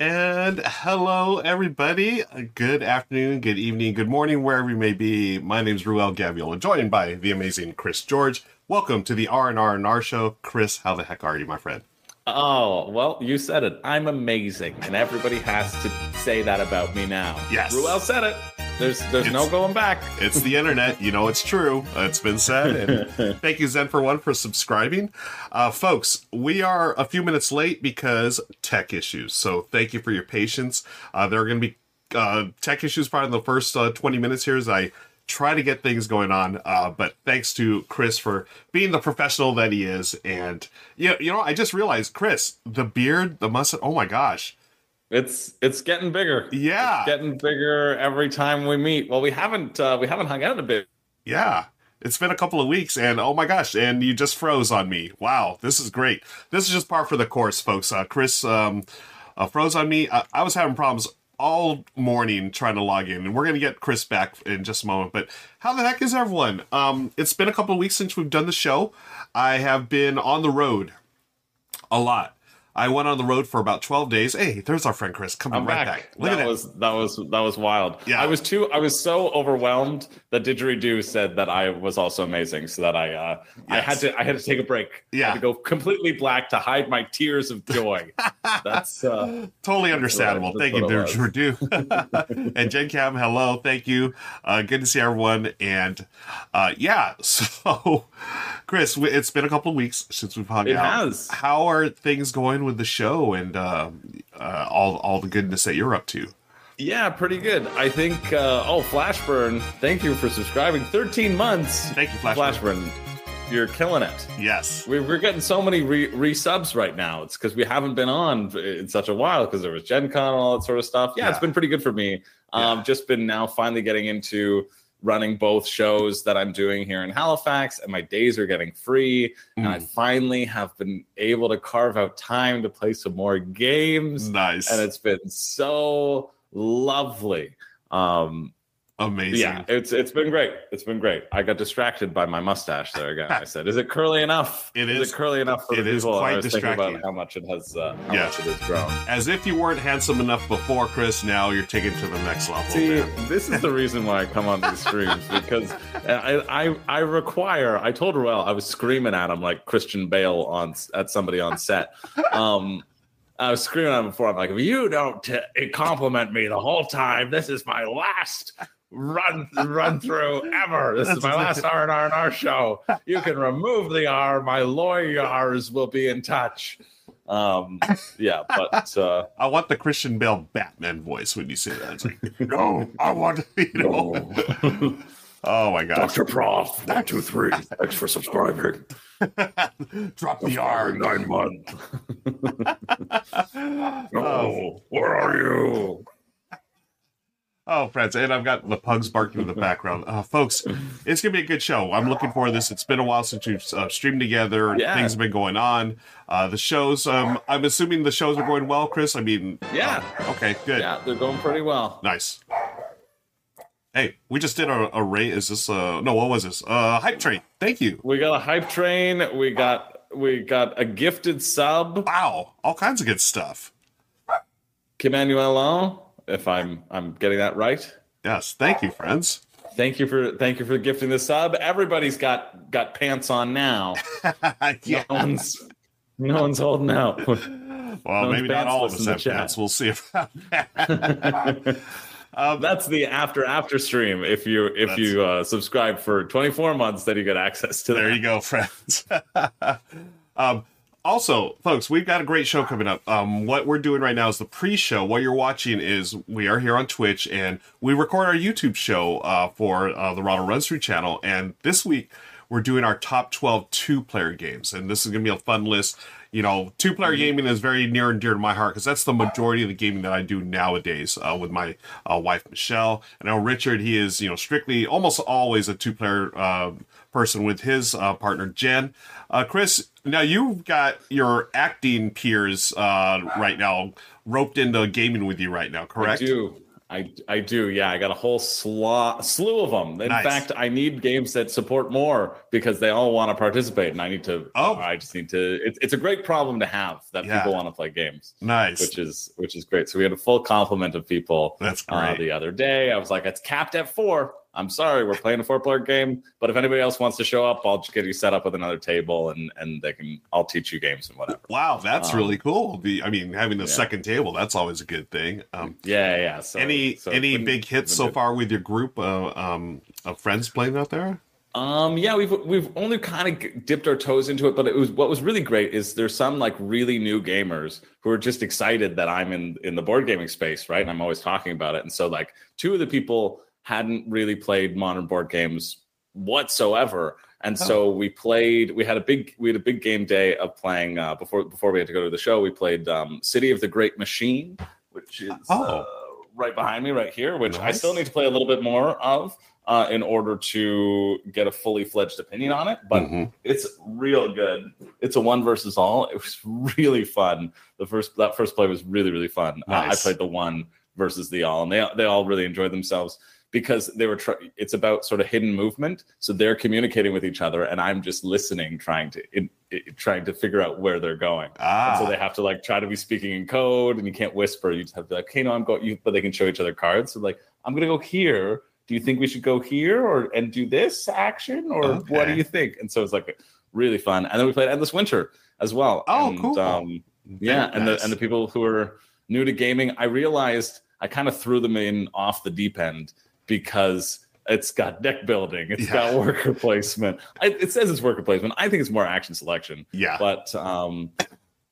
And hello, everybody. Good afternoon, good evening, good morning, wherever you may be. My name is Ruel Gaviola, joined by the amazing Chris George. Welcome to the R and R and R show. Chris, how the heck are you, my friend? Oh, well, you said it. I'm amazing. And everybody has to say that about me now. Yes. Ruel said it. There's there's no going back. It's the internet. You know it's true. It's been said. And thank you, Zen, for one, for subscribing. Uh, folks, we are a few minutes late because tech issues. So thank you for your patience. Uh, there are going to be uh, tech issues probably in the first uh, 20 minutes here as I try to get things going on. Uh, but thanks to Chris for being the professional that he is. And, you know, you know, I just realized, Chris, the beard, the mustache, oh my gosh. It's it's getting bigger. Yeah. It's getting bigger every time we meet. Well, we haven't uh, we haven't hung out a bit. Yeah. It's been a couple of weeks and oh my gosh, and you just froze on me. Wow, this is great. This is just par for the course, folks. Uh, Chris um, uh, froze on me. I, I was having problems all morning trying to log in, and we're going to get Chris back in just a moment. But how the heck is everyone? Um, it's been a couple of weeks since we've done the show. I have been on the road a lot. I went on the road for about 12 days. Hey, there's our friend Chris coming I'm right back. back. Look that at that. was that was that was wild. Yeah. I was too I was so overwhelmed that Didgeridoo said that I was also amazing, so that I uh I had to I had to take a break. I Yeah. had to go completely black to hide my tears of joy. That's uh Totally understandable. That's Thank you, Didgeridoo. and Jen Cam, hello. Thank you. Uh, good to see everyone. And uh, yeah, so Chris, it's been a couple of weeks since we've hung It out. has. How are things going with the show and uh, uh, all all the goodness that you're up to? Yeah, pretty good. I think. Uh, oh, Flashburn! Thank you for subscribing. Thirteen months. Thank you, Flashburn. Flashburn. You're killing it. Yes. We- We're getting so many re- resubs right now. It's because we haven't been on in such a while because there was Gen Con and all that sort of stuff. Yeah, it's been pretty good for me. Um, Yeah. Just been now finally getting into running both shows that I'm doing here in Halifax, and my days are getting free. And I Mm. finally have been able to carve out time to play some more games Nice. and it's been so lovely. Um, Amazing. yeah, it's it's been great. It's been great. I got distracted by my mustache there again. I said, "Is it curly enough? It is is- it curly enough for it the is people?" Quite I was thinking about how much it has, uh, how Yeah. much it has grown. As if you weren't handsome enough before, Chris. Now you're taken to the next level. See, man. this is the reason why I come on these streams because I, I I require. I told Ruel I was screaming at him like Christian Bale on at somebody on set. Um, I was screaming at him before. I'm like, if you don't t- compliment me the whole time, this is my last run run through ever. This is my last R and R and R show. You can remove the R. My lawyers will be in touch. Um, yeah, but uh, I want the Christian Bale Batman voice when you say that. It's like, no, I want, you know. oh my god, Dr. Prof, one, two, three. Thanks for subscribing. Drop the R. nine months. Oh, where are you? Oh, friends, and I've got the pugs barking in the background. Uh, folks, it's gonna be a good show. I'm looking forward to this. It's been a while since we've uh, streamed together. Yeah. Things have been going on. Uh, the shows. Um, I'm assuming the shows are going well, Chris. I mean, Yeah. uh, okay, good, Yeah, they're going pretty well. nice. Hey, we just did a, a rate. Is this uh no? What was this? Uh, hype train. Thank you. We got a hype train. We got we got a gifted sub, Wow, all kinds of good stuff. Kim Manuelon. If I'm I'm getting that right. Yes, thank you, friends. Thank you for thank you for gifting the sub. Everybody's got got pants on now. yeah. No one's no one's holding out. Well, Those maybe not all of us have pants. We'll see about that. um, That's the after after stream. If you if you uh, subscribe for 24 months, then you get access to there that. you go, friends. um, also, folks, we've got a great show coming up. Um, what we're doing right now is the pre-show. What you're watching is we are here on Twitch, and we record our YouTube show uh, for uh, the Rahdo Runs Through channel. And this week, we're doing our top 12 two-player games, and this is going to be a fun list. You know, two-player gaming is very near and dear to my heart because that's the majority of the gaming that I do nowadays uh, with my uh, wife Michelle. And now Richard, he is you know strictly almost always a two-player uh, person with his uh, partner Jen. Uh, Chris, now you've got your acting peers uh, right now roped into gaming with you right now, correct? I do. I I do, yeah. I got a whole sl- slew of them. In Nice. fact, I need games that support more because they all want to participate, and I need to. Oh. I just need to. It's it's a great problem to have that Yeah. people want to play games, Nice. which is which is great. So we had a full complement of people That's uh, the other day. I was like, it's capped at four. I'm sorry, we're playing a four player game, but if anybody else wants to show up, I'll just get you set up with another table, and and they can. I'll teach you games and whatever. Wow, that's Um, really cool. The, I mean, having a yeah. second table, that's always a good thing. Um, Yeah, yeah. So any so any big hits so good. far with your group uh, um, of friends playing out there? Um, yeah, we've we've only kind of dipped our toes into it, but it was what was really great is there's some like really new gamers who are just excited that I'm in in the board gaming space, right? And I'm always talking about it. And so like two of the people hadn't really played modern board games whatsoever. And so we played. We had a big we had a big game day of playing uh, before before we had to go to the show. We played um, City of the Great Machine, which is Oh. uh, right behind me, right here. Which I still need to play a little bit more of uh, in order to get a fully fledged opinion on it. But Mhm. it's real good. It's a one versus all. It was really fun. The first that first play was really really fun. Uh, I played the one versus the all, and they they all really enjoyed themselves because they were. Tr- it's about sort of hidden movement, so they're communicating with each other, and I'm just listening, trying to in, in- trying to figure out where they're going. ah, And so they have to like try to be speaking in code, and you can't whisper. You just have to be like, "Hey, no, I'm going." You, but they can show each other cards. So like, I'm gonna go here. Do you think we should go here or and do this action, or what do you think? And so it's like really fun. And then we played Endless Winter as well. Oh, and, cool. Um, yeah, and the and the people who are new to gaming, I realized I kind of threw them in off the deep end because it's got deck building, it's Yeah. got worker placement. I, it says it's worker placement. I think it's more action selection yeah, but um,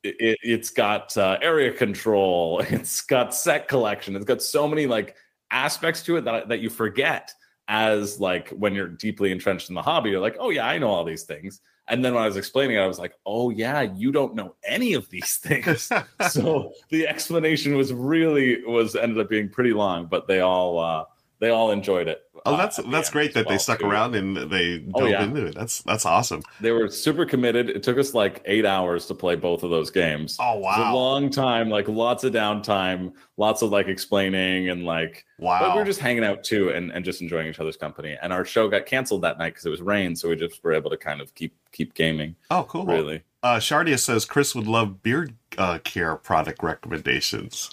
it, it's got uh, area control, it's got set collection, it's got so many like aspects to it that that you forget as like when you're deeply entrenched in the hobby. You're like, oh yeah, I know all these things. And then when I was explaining it, I was like, oh yeah, you don't know any of these things. so the explanation was really was ended up being pretty long, but they all uh, they all enjoyed it. oh, uh, that's at that's great that they stuck too. around and they dove Oh, yeah. into it. That's that's awesome. They were super committed. It took us like eight hours to play both of those games. Oh was a wow, long time, like lots of downtime, lots of like explaining and like wow. but we were just hanging out too and, and just enjoying each other's company. And our show got canceled that night because it was rain, so we just were able to kind of keep keep gaming. oh, cool. Really. Uh, Shardia says Chris would love beard uh, care product recommendations.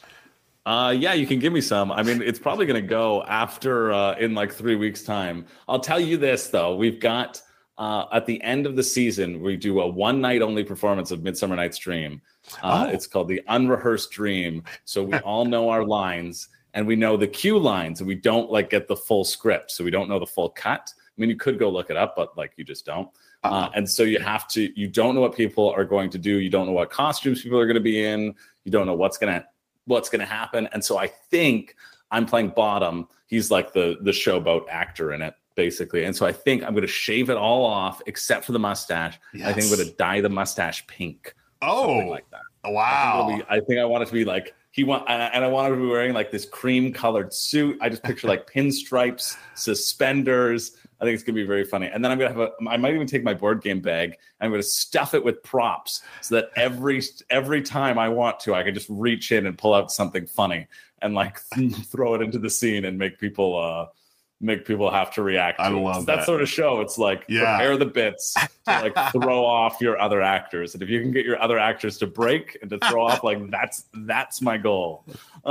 Uh yeah, you can give me some. I mean, it's probably gonna go after uh in like three weeks' time. I'll tell you this though, we've got uh at the end of the season, we do a one night only performance of Midsummer Night's Dream. Uh Oh. it's called the Unrehearsed Dream. So we all know our lines and we know the cue lines and we don't like get the full script. So we don't know the full cut. I mean, you could go look it up, but like you just don't. Uh, and so you have to, you don't know what people are going to do. You don't know what costumes people are going to be in. You don't know what's going to, what's going to happen. And so I think I'm playing bottom. He's like the, the showboat actor in it basically. And so I think I'm going to shave it all off except for the mustache. I think I'm going to dye the mustache pink. Oh, like that. I think, wow. be- I think I want it to be like he want, and I- and I want him to be wearing like this cream colored suit. I just picture like pinstripes, suspenders. I think it's gonna be very funny. And then I'm gonna have a. I might even take my board game bag. And I'm gonna stuff it with props so that every every time I want to, I can just reach in and pull out something funny and like throw it into the scene and make people uh make people have to react. I to love that that. sort of show. It's like Yeah. prepare the bits to like throw off your other actors, and if you can get your other actors to break and to throw off, like that's that's my goal.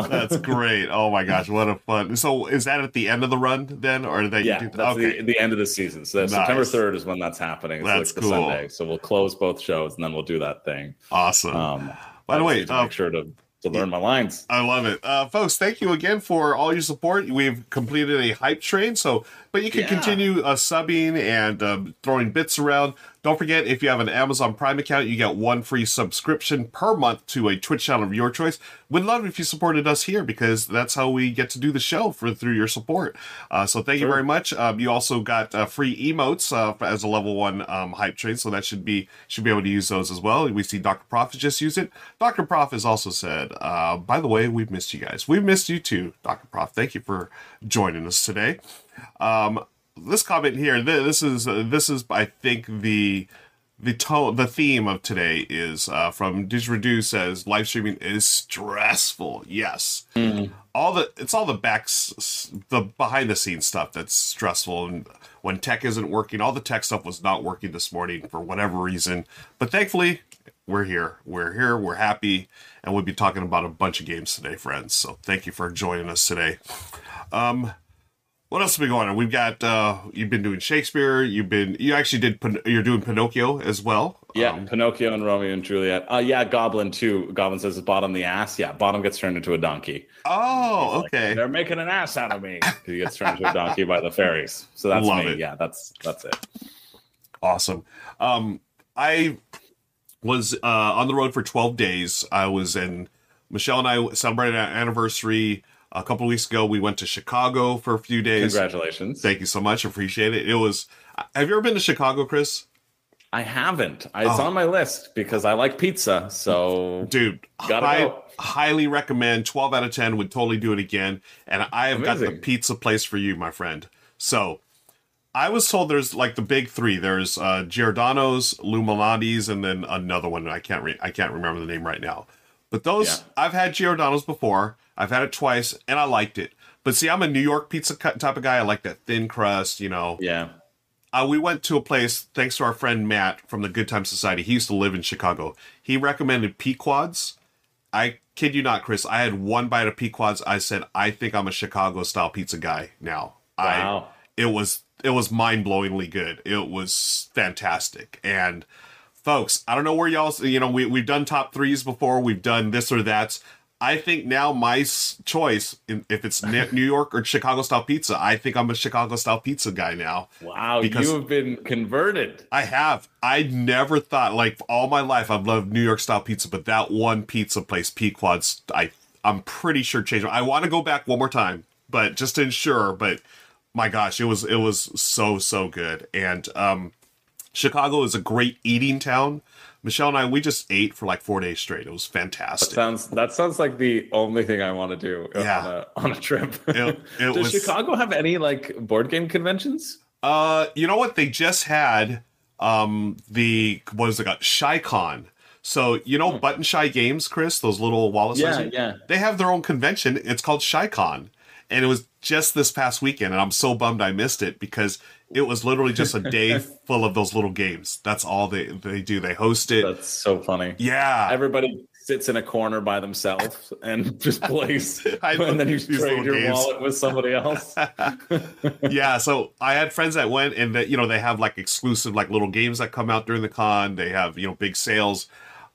That's great. Oh my gosh, what a fun. So is that at the end of the run then or that yeah, you do that's okay. the, the end of the season. So Nice. September third is when that's happening. It's That's like the cool. Sunday. So we'll close both shows and then we'll do that thing. awesome. Um, By the way, just need to uh, make sure to to learn my lines. I love it. Uh, folks, thank you again for all your support. We've completed a hype train, so but you can Yeah. continue uh, subbing and um, throwing bits around. Don't forget, if you have an Amazon Prime account, you get one free subscription per month to a Twitch channel of your choice. We'd love if you supported us here because that's how we get to do the show for through your support. Uh, so thank you very much. Um, you also got uh, free emotes uh, as a level one um, hype train, so that should be should be able to use those as well. We see Dr. Prof has just used it. Dr. Prof has also said, uh, by the way, we've missed you guys. We've missed you too, Dr. Prof. Thank you for joining us today. Um, this comment here, this is uh, this is I think the the tone, the theme of today is uh, from Didgeridoo says live streaming is stressful. Yes, all the it's all the backs, the behind the scenes stuff that's stressful. And when tech isn't working, all the tech stuff was not working this morning for whatever reason. But thankfully, we're here. We're here. We're happy, and we'll be talking about a bunch of games today, friends. So thank you for joining us today. Um, what else has been going on? We've got uh, you've been doing Shakespeare. You've been you actually did you're doing Pinocchio as well. Yeah, Um, Pinocchio and Romeo and Juliet. Uh, yeah, Goblin too. Goblin says it's bottom the ass. Yeah, bottom gets turned into a donkey. oh, Like, okay. They're making an ass out of me. He gets turned into a donkey by the fairies. So that's Love me. it. Yeah, that's that's it. Awesome. Um, I was uh, on the road for 12 days. I was in, Michelle and I celebrated our anniversary a couple weeks ago. We went to Chicago for a few days. Congratulations. Thank you so much. Appreciate it. It was, have you ever been to Chicago, Chris? I haven't. I, it's Oh. on my list because I like pizza. So Dude, Gotta I go. highly recommend 12 out of 10 would totally do it again. And I have got the pizza place for you, my friend. So I was told there's like the big three. There's uh Giordano's, Lou Malnati's, and then another one. I can't re- I can't remember the name right now. But those Yeah. I've had Giordano's before. I've had it twice and I liked it. But see, I'm a New York pizza cut type of guy. I like that thin crust, you know. yeah, Uh, we went to a place thanks to our friend Matt from the Good Time Society. He used to live in Chicago. He recommended Pequod's. I kid you not, Chris. I had one bite of Pequod's. I said, I think I'm a Chicago style pizza guy now. Wow. I, it was it was mind blowingly good. It was fantastic. And folks, I don't know where y'all. You know, we we've done top threes before. We've done this or that. I think now my choice, if it's New York or Chicago style pizza, I think I'm a Chicago style pizza guy now. wow, Because- you have been converted. I have. I never thought like all my life I've loved New York style pizza, but that one pizza place, Pequod's, I I'm pretty sure changed. I want to go back one more time, but just to ensure. But my gosh, it was it was so so good. And um, Chicago is a great eating town. Michelle and I we just ate for like four days straight. It was fantastic. Sounds that sounds like the only thing I want to do Yeah. on, a, on a trip. It- it Does was- Chicago have any like board game conventions? Uh, you know what? They just had um the what is it got ShyCon. So you know Button Shy Games, Chris, those little Hmm. Yeah, yeah. They have their own convention. It's called ShyCon. And it was just this past weekend, and I'm so bummed I missed it because it was literally just a day full of those little games. That's all they, they do. They host it. That's so funny. yeah. Everybody sits in a corner by themselves and just plays, I and then you trade your games. wallet with somebody else. yeah, so I had friends that went and that you know they have like exclusive like little games that come out during the con. They have you know big sales.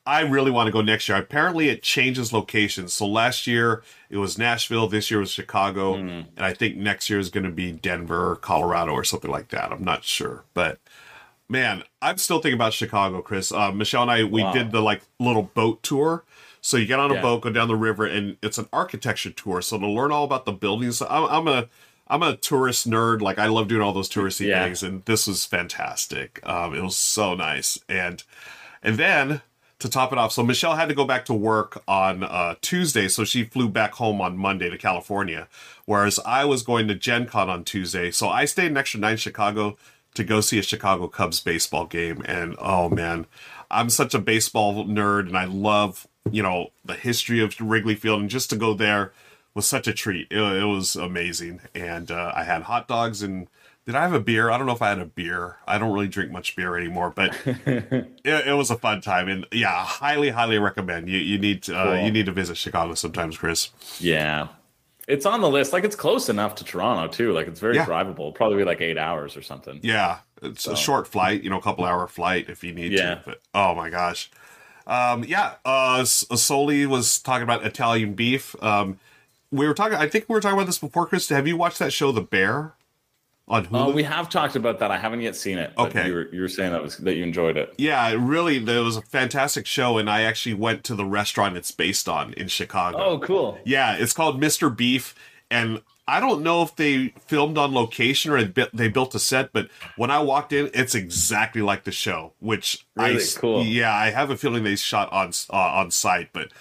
I really want to go next year. Apparently, it changes locations. So last year it was Nashville. This year was Chicago, and I think next year is going to be Denver, Colorado, or something like that. I'm not sure, but man, I'm still thinking about Chicago, Chris. Uh, Michelle and I we Wow. did the like little boat tour. So you get on a Yeah. boat, go down the river, and it's an architecture tour. So to learn all about the buildings, I'm, I'm a I'm a tourist nerd. Like I love doing all those touristy Yeah. things, and this was fantastic. Um, it was so nice, and and then to top it off, so Michelle had to go back to work on uh, Tuesday, so she flew back home on Monday to California, whereas I was going to Gen Con on Tuesday. So I stayed an extra night in Chicago to go see a Chicago Cubs baseball game, and oh man, I'm such a baseball nerd, and I love you know the history of Wrigley Field, and just to go there was such a treat. It, it was amazing, and uh, I had hot dogs and. Did I have a beer? I don't know if I had a beer. I don't really drink much beer anymore, but it, it was a fun time, and yeah, highly, highly recommend. You you need to, uh, Cool. you need to visit Chicago sometimes, Chris. yeah, it's on the list. Like it's close enough to Toronto too. Like it's very Yeah. drivable. Probably be like eight hours or something. Yeah, it's a short flight, you know, a couple hour flight if you need Yeah. to. But oh my gosh, um, yeah. Uh, Soli was talking about Italian beef. Um, we were talking. I think we were talking about this before, Chris. Have you watched that show, The Bear, on Hulu? Uh, we have talked about that. I haven't yet seen it. Okay. you were, you were saying that was that you enjoyed it. yeah, it really, there was a fantastic show, and I actually went to the restaurant it's based on in Chicago. Oh, cool. Yeah, it's called Mr. Beef, and I don't know if they filmed on location or they built a set, but when I walked in, it's exactly like the show. Which Really? s- Cool. Yeah, I have a feeling they shot on uh, on site, but.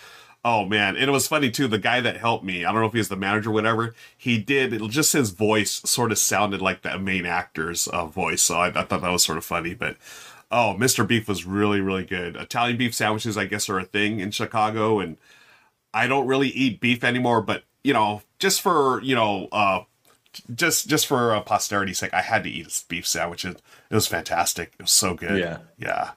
Oh man, and it was funny too. The guy that helped me, I don't know if he was the manager or whatever, he did. It just his voice sort of sounded like the main actor's uh, voice, so I, I thought that was sort of funny. But Oh, Mr. Beef was really, really good. Italian beef sandwiches, I guess, are a thing in Chicago, and I don't really eat beef anymore. But you know, just for you know, uh, just just for uh, posterity's sake, I had to eat a beef sandwich. It, it was fantastic. It was so good. Yeah. yeah.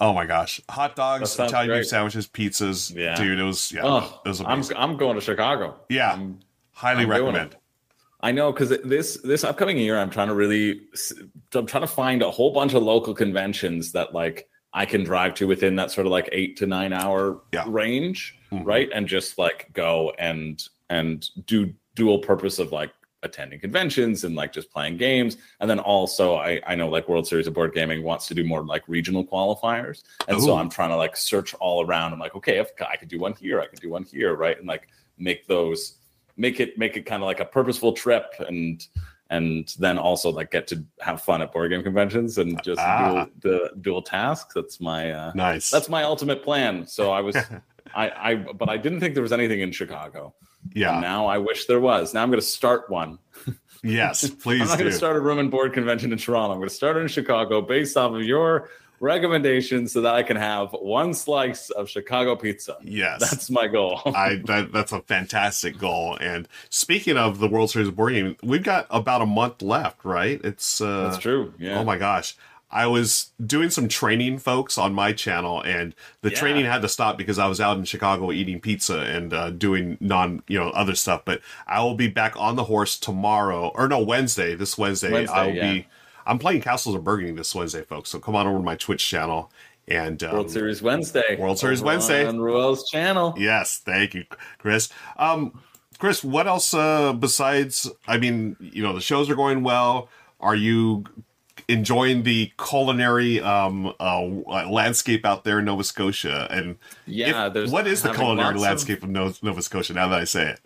Oh my gosh, hot dogs, Italian great. beef sandwiches, pizzas, Yeah. dude. It was yeah, Oh, it was I'm. I'm going to Chicago. yeah, I'm- highly I'm recommend. I know because this this upcoming year, I'm trying to really, I'm trying to find a whole bunch of local conventions that like I can drive to within that sort of like eight to nine hour Yeah. range, Mhm. right? And just like go and and do dual purpose of like attending conventions and like just playing games, and then also I I know like World Series of Board Gaming wants to do more like regional qualifiers, and so I'm trying to like search all around. I'm like, okay, if I could do one here, I could do one here, right? And like make those make it make it kind of like a purposeful trip and and then also like get to have fun at board game conventions and just Ah. dual, the dual tasks that's my uh Nice. that's my ultimate plan so i was i i but i didn't think there was anything in chicago yeah. and now i wish there was now i'm going to start one yes, please. i'm not going to start a room and board convention in toronto i'm going to start it in chicago based off of your recommendations so that i can have one slice of chicago pizza yes. that's my goal I that, that's a fantastic goal. And speaking of the World Series of Board Game, we've got about a month left, right? It's uh, that's true yeah Oh my gosh. I was doing some training, folks, on my channel, and the Yeah. training had to stop because I was out in Chicago eating pizza and uh, doing non, you know, other stuff. But I will be back on the horse tomorrow, or no, Wednesday. This Wednesday, Wednesday, I will yeah. be. I'm playing Castles of Burgundy this Wednesday, folks. So come on over to my Twitch channel and um, World Series Wednesday. World Series Wednesday. on Ruel's channel. Yes, thank you, Chris. Um, Chris, what else uh, besides? I mean, you know, the shows are going well. Are you enjoying the culinary um, uh, landscape out there in Nova Scotia? And Yeah, if- there's what is the culinary of- landscape of, Nova, Nova Scotia? Now that I say it,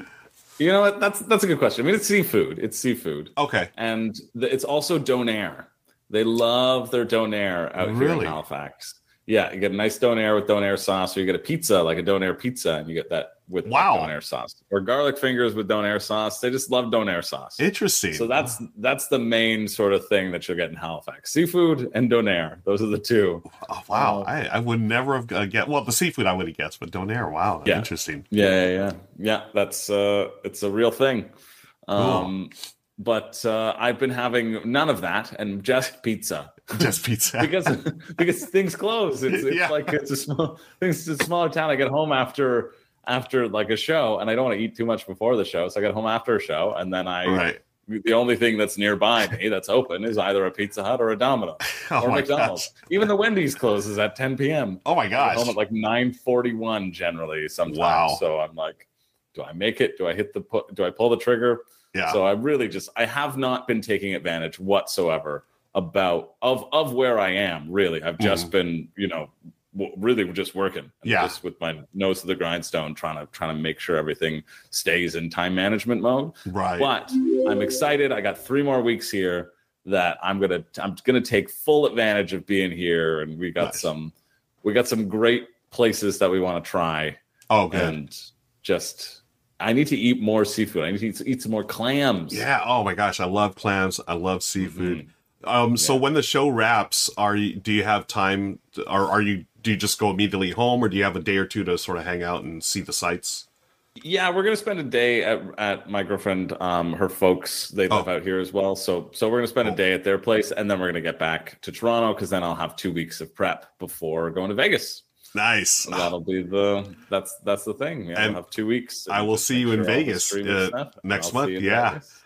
You know what? That's that's a good question. I mean, it's seafood. It's seafood, okay, and the, it's also donair. They love their donair out here in Halifax. Yeah, you get a nice donair with donair sauce, or you get a pizza like a donair pizza, and you get that with Wow. donair sauce, or garlic fingers with donair sauce. They just love donair sauce. interesting. So that's that's the main sort of thing that you'll get in Halifax: seafood and donair. Those are the two. oh, wow. uh, I, I would never have uh, get well the seafood I would have guessed, but donair. Wow, Yeah. interesting. Yeah, yeah, yeah. Yeah, that's uh it's a real thing. Um but uh I've been having none of that and just pizza Just pizza. because because things close. It's, it's Yeah. like it's a small things it's a smaller town. I get home after after like a show and I don't want to eat too much before the show. So I get home after a show and then I right. the only thing that's nearby me that's open is either a Pizza Hut or a Domino Oh or McDonald's. gosh. Even the Wendy's closes at 10 p.m. Oh my gosh. home at like 9:41 generally sometimes. Wow. So I'm like, do I make it? Do I hit the do I pull the trigger? yeah. So I really just I have not been taking advantage whatsoever about of of where I am. Really, I've just been you know w- really just working. Mm-hmm. Yeah. just with my nose to the grindstone, trying to trying to make sure everything stays in time management mode. right. But I'm excited. I got three more weeks here that I'm gonna I'm gonna take full advantage of being here, and we got Nice. some we got some great places that we want to try, oh, good. and just I need to eat more seafood. I need to eat, eat some more clams. Yeah. Oh my gosh, I love clams. I love seafood. Um. So. Yeah. when the show wraps, are you? Do you have time? To, or are you? Do you just go immediately home, or do you have a day or two to sort of hang out and see the sights? Yeah, we're gonna spend a day at, at my girlfriend, um, her folks. They live Oh. out here as well, so so we're gonna spend Cool. a day at their place, and then we're gonna get back to Toronto because then I'll have two weeks of prep before going to Vegas. Nice. So that'll be the that's that's the thing. Yeah, And I'll have two weeks. I will see you in Vegas, uh, next month, yeah. Vegas.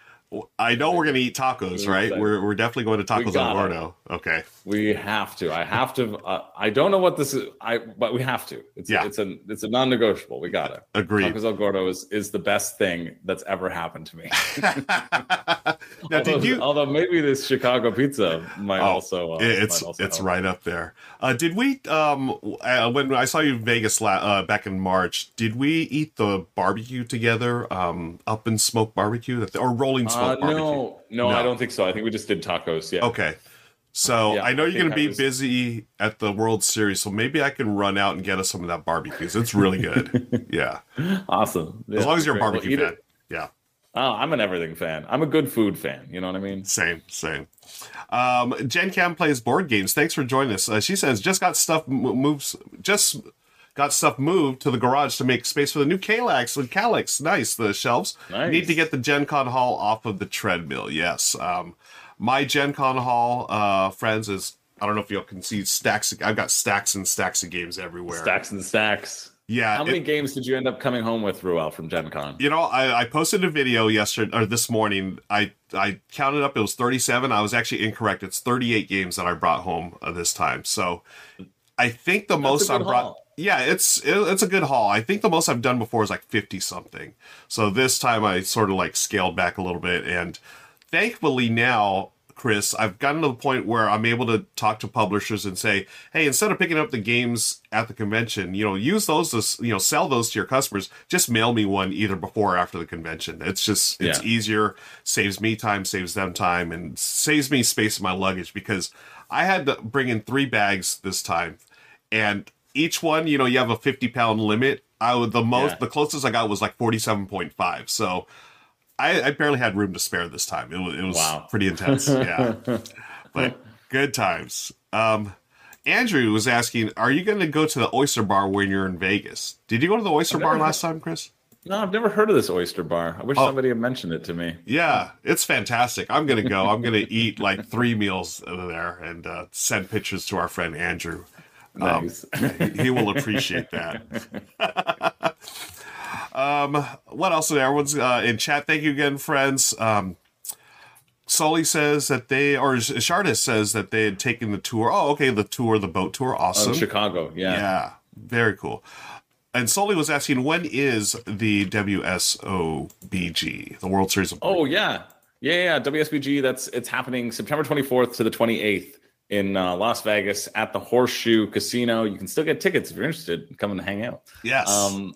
I know we're gonna eat tacos, right? We're we're definitely going to tacos We on. Gordo. Okay. We have to. I have to. Uh, I don't know what this is. I but we have to. It's Yeah. it's a it's a non-negotiable. We got it. Agreed. Tacos El Gordo is is the best thing that's ever happened to me. now, although, did you? although maybe this Chicago pizza might Oh, also. Uh, it's might also it's help. right up there. Uh, did we? Um, uh, when I saw you in Vegas la- uh, back in March, did we eat the barbecue together? Um, up and smoke barbecue, or rolling Uh, smoke barbecue? no, no, No. I don't think so. I think we just did tacos. Yeah. Okay. So Yeah, I know I you're going to be was- busy at the World Series, so maybe I can run out and get us some of that barbecue. It's really good. yeah, Awesome. as long as you're a. Barbecue eat fan. it. Yeah. Oh, I'm an everything fan. I'm a good food fan. You know what I mean? Same, same. Um, Jen Cam plays board games. Thanks for joining us. Uh, she says just got stuff moves just got stuff moved to the garage to make space for the new Kallax and Kallax. Nice, the shelves. Nice. Need to get the Gen Con Haul off of the treadmill. Yes. Um, my Gen Con Haul, uh, friends, is I don't know if you all can see stacks. Of, I've got stacks and stacks of games everywhere. Stacks and stacks. Yeah. How many it- games did you end up coming home with, Ruel, from Gen Con? You know, I, I posted a video yesterday or this morning. I I counted up; it was thirty-seven. I was actually incorrect. It's thirty-eight games that I brought home uh, this time. So, I think the most a I good brought. haul. Yeah, it's it, it's a good haul. I think the most I've done before is like fifty something. So this time I sort of like scaled back a little bit, and thankfully now. Chris, I've gotten to the point where I'm able to talk to publishers and say, "Hey, instead of picking up the games at the convention, you know, use those to, you know, sell those to your customers. Just mail me one either before or after the convention. It's just it's Yeah. easier, saves me time, saves them time, and saves me space in my luggage because I had to bring in three bags this time, and each one, you know, you have a 50 pound limit. I would the most, Yeah. the closest I got was like 47.5. So I, I barely had room to spare this time. It was, it was Wow. pretty intense. Yeah. but good times. Um, Andrew was asking, are you going to go to the Oyster Bar when you're in Vegas? Did you go to the Oyster Bar never last time, Chris? No, I've never heard of this oyster bar. I wish Oh. somebody had mentioned it to me. Yeah, it's fantastic. I'm going to go. I'm going to eat like three meals there and uh, send pictures to our friend Andrew. Um, Nice. he, he will appreciate that. um, what else? Everyone's uh, in chat. Thank you again, friends. Um, Sully says that they, or Shardis says that they had taken the tour. Oh, okay, the tour, the boat tour, Oh, awesome. Chicago. Yeah. yeah, very cool. And Sully was asking, when is the WSOBG, the World Series of Oh yeah. Yeah, yeah, WSBG. That's it's happening September 24th to the 28th in uh, Las Vegas at the Horseshoe Casino. You can still get tickets if you're interested. Come and hang out. Yes. Um,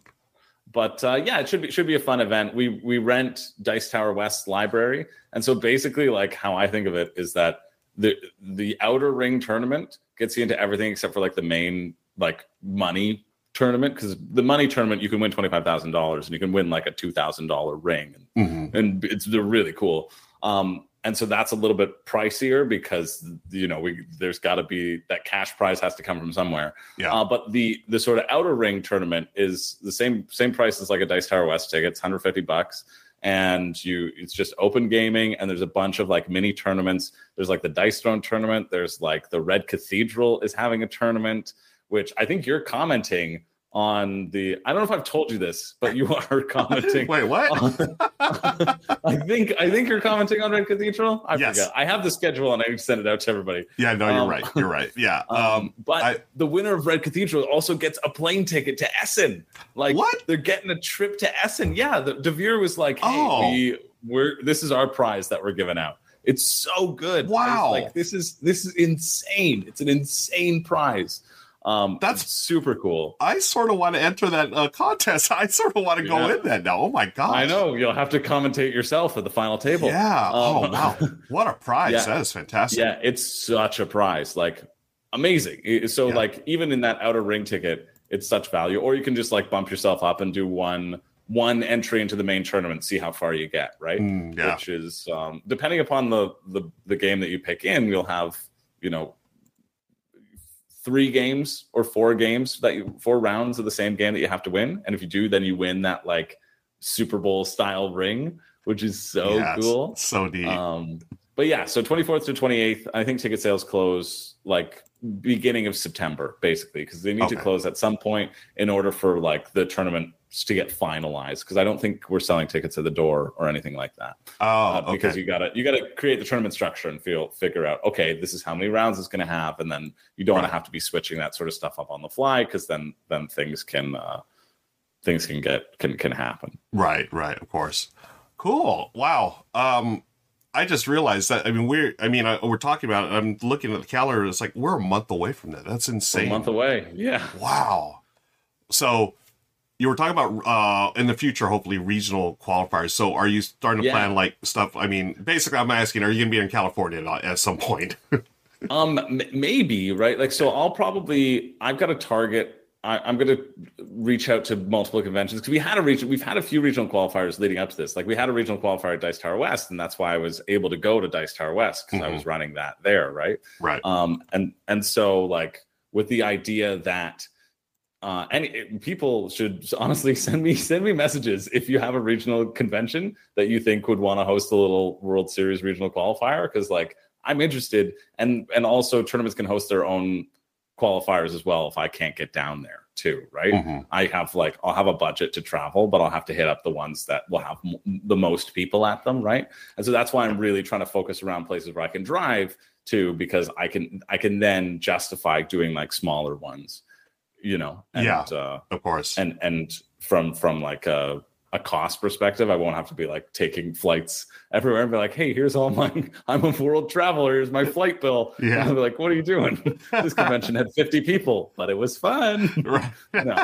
but uh, yeah, it should be should be a fun event. We we rent Dice Tower West Library, and so basically, like how I think of it is that the the outer ring tournament gets you into everything except for like the main like money tournament because the money tournament you can win twenty five thousand dollars and you can win like a two thousand dollar ring Mhm. and it's they're really cool. Um, and so that's a little bit pricier because you know we there's got to be that cash prize has to come from somewhere. Yeah. Uh, but the the sort of outer ring tournament is the same same price as like a Dice Tower West ticket. It's 150 bucks, and you it's just open gaming. And there's a bunch of like mini tournaments. There's like the Dice Throne tournament. There's like the Red Cathedral is having a tournament, which I think you're commenting on the. I don't know if I've told you this, but you are commenting. Wait, what? on- I think I think you're commenting on Red Cathedral. I Yes. forget. I have the schedule and I send it out to everybody. yeah, no, you're um, right. You're right. Yeah. Um, Um, but I- the winner of Red Cathedral also gets a plane ticket to Essen. Like What? They're getting a trip to Essen. Yeah, the Devir was like, "Hey, Oh. we we're this is our prize that we're giving out." It's so good. Wow. Like this is this is insane. It's an insane prize. Um, That's- super cool. I sort of want to enter that uh, contest. I sort of want to go in that now. Oh my god! I know you'll have to commentate yourself at the final table. Yeah. oh Um, wow! What a prize! Yeah. That is fantastic. Yeah, it's such a prize. Like amazing. So Yeah. like even in that outer ring ticket, it's such value. Or you can just like bump yourself up and do one one entry into the main tournament, see how far you get, right? Mm, yeah. Which is um, depending upon the, the the game that you pick in, you'll have you know three games or four games that you four rounds of the same game that you have to win. And if you do, then you win that like Super Bowl style ring, which is so Yes, cool. So neat. Um, but yeah, so 24th to 28th, I think ticket sales close like beginning of September, basically, because they need to close at some point in order for like the tournament to get finalized. Because I don't think we're selling tickets at the door or anything like that. oh, Uh, okay. Because you gotta you gotta create the tournament structure and feel figure out okay, this is how many rounds it's gonna have, and then you don't want to have to be switching that sort of stuff up on the fly because then then things can uh, things can get can can happen. Right, right, of course. Cool. Wow. Um, I just realized that. I mean, we're. I mean, I, we're talking about it. I'm looking at the calendar. It's like we're a month away from that. That's A insane. month away, yeah. Wow. So you were talking about uh in the future, hopefully regional qualifiers. So are you starting to Yeah. plan like stuff? I mean, basically, I'm asking, are you going to be in California at, at some point? Um, m- maybe right. Like, so I'll probably I've got a target I, am going to reach out to multiple conventions because we had a region. We've had a few regional qualifiers leading up to this. Like we had a regional qualifier at Dice Tower West, and that's why I was able to go to Dice Tower West because mm-hmm. I was running that there, right? Right. Um, and and so like with the idea that uh, any people should honestly send me send me messages if you have a regional convention that you think would want to host a little World Series regional qualifier because like I'm interested and and also tournaments can host their own qualifiers as well if I can't get down there too, right? Mm-hmm. I have like I'll have a budget to travel, but I'll have to hit up the ones that will have m- the most people at them, right? And so that's why I'm really trying to focus around places where I can drive to because I can I can then justify doing like smaller ones, you know. And, yeah, uh, of course. And and from from like a a cost perspective, I won't have to be like taking flights everywhere and be like, hey, here's all my, I'm a world traveler. Here's my flight bill. Yeah. And I'll be like, what are you doing? this convention had 50 people, but it was fun. Right. no.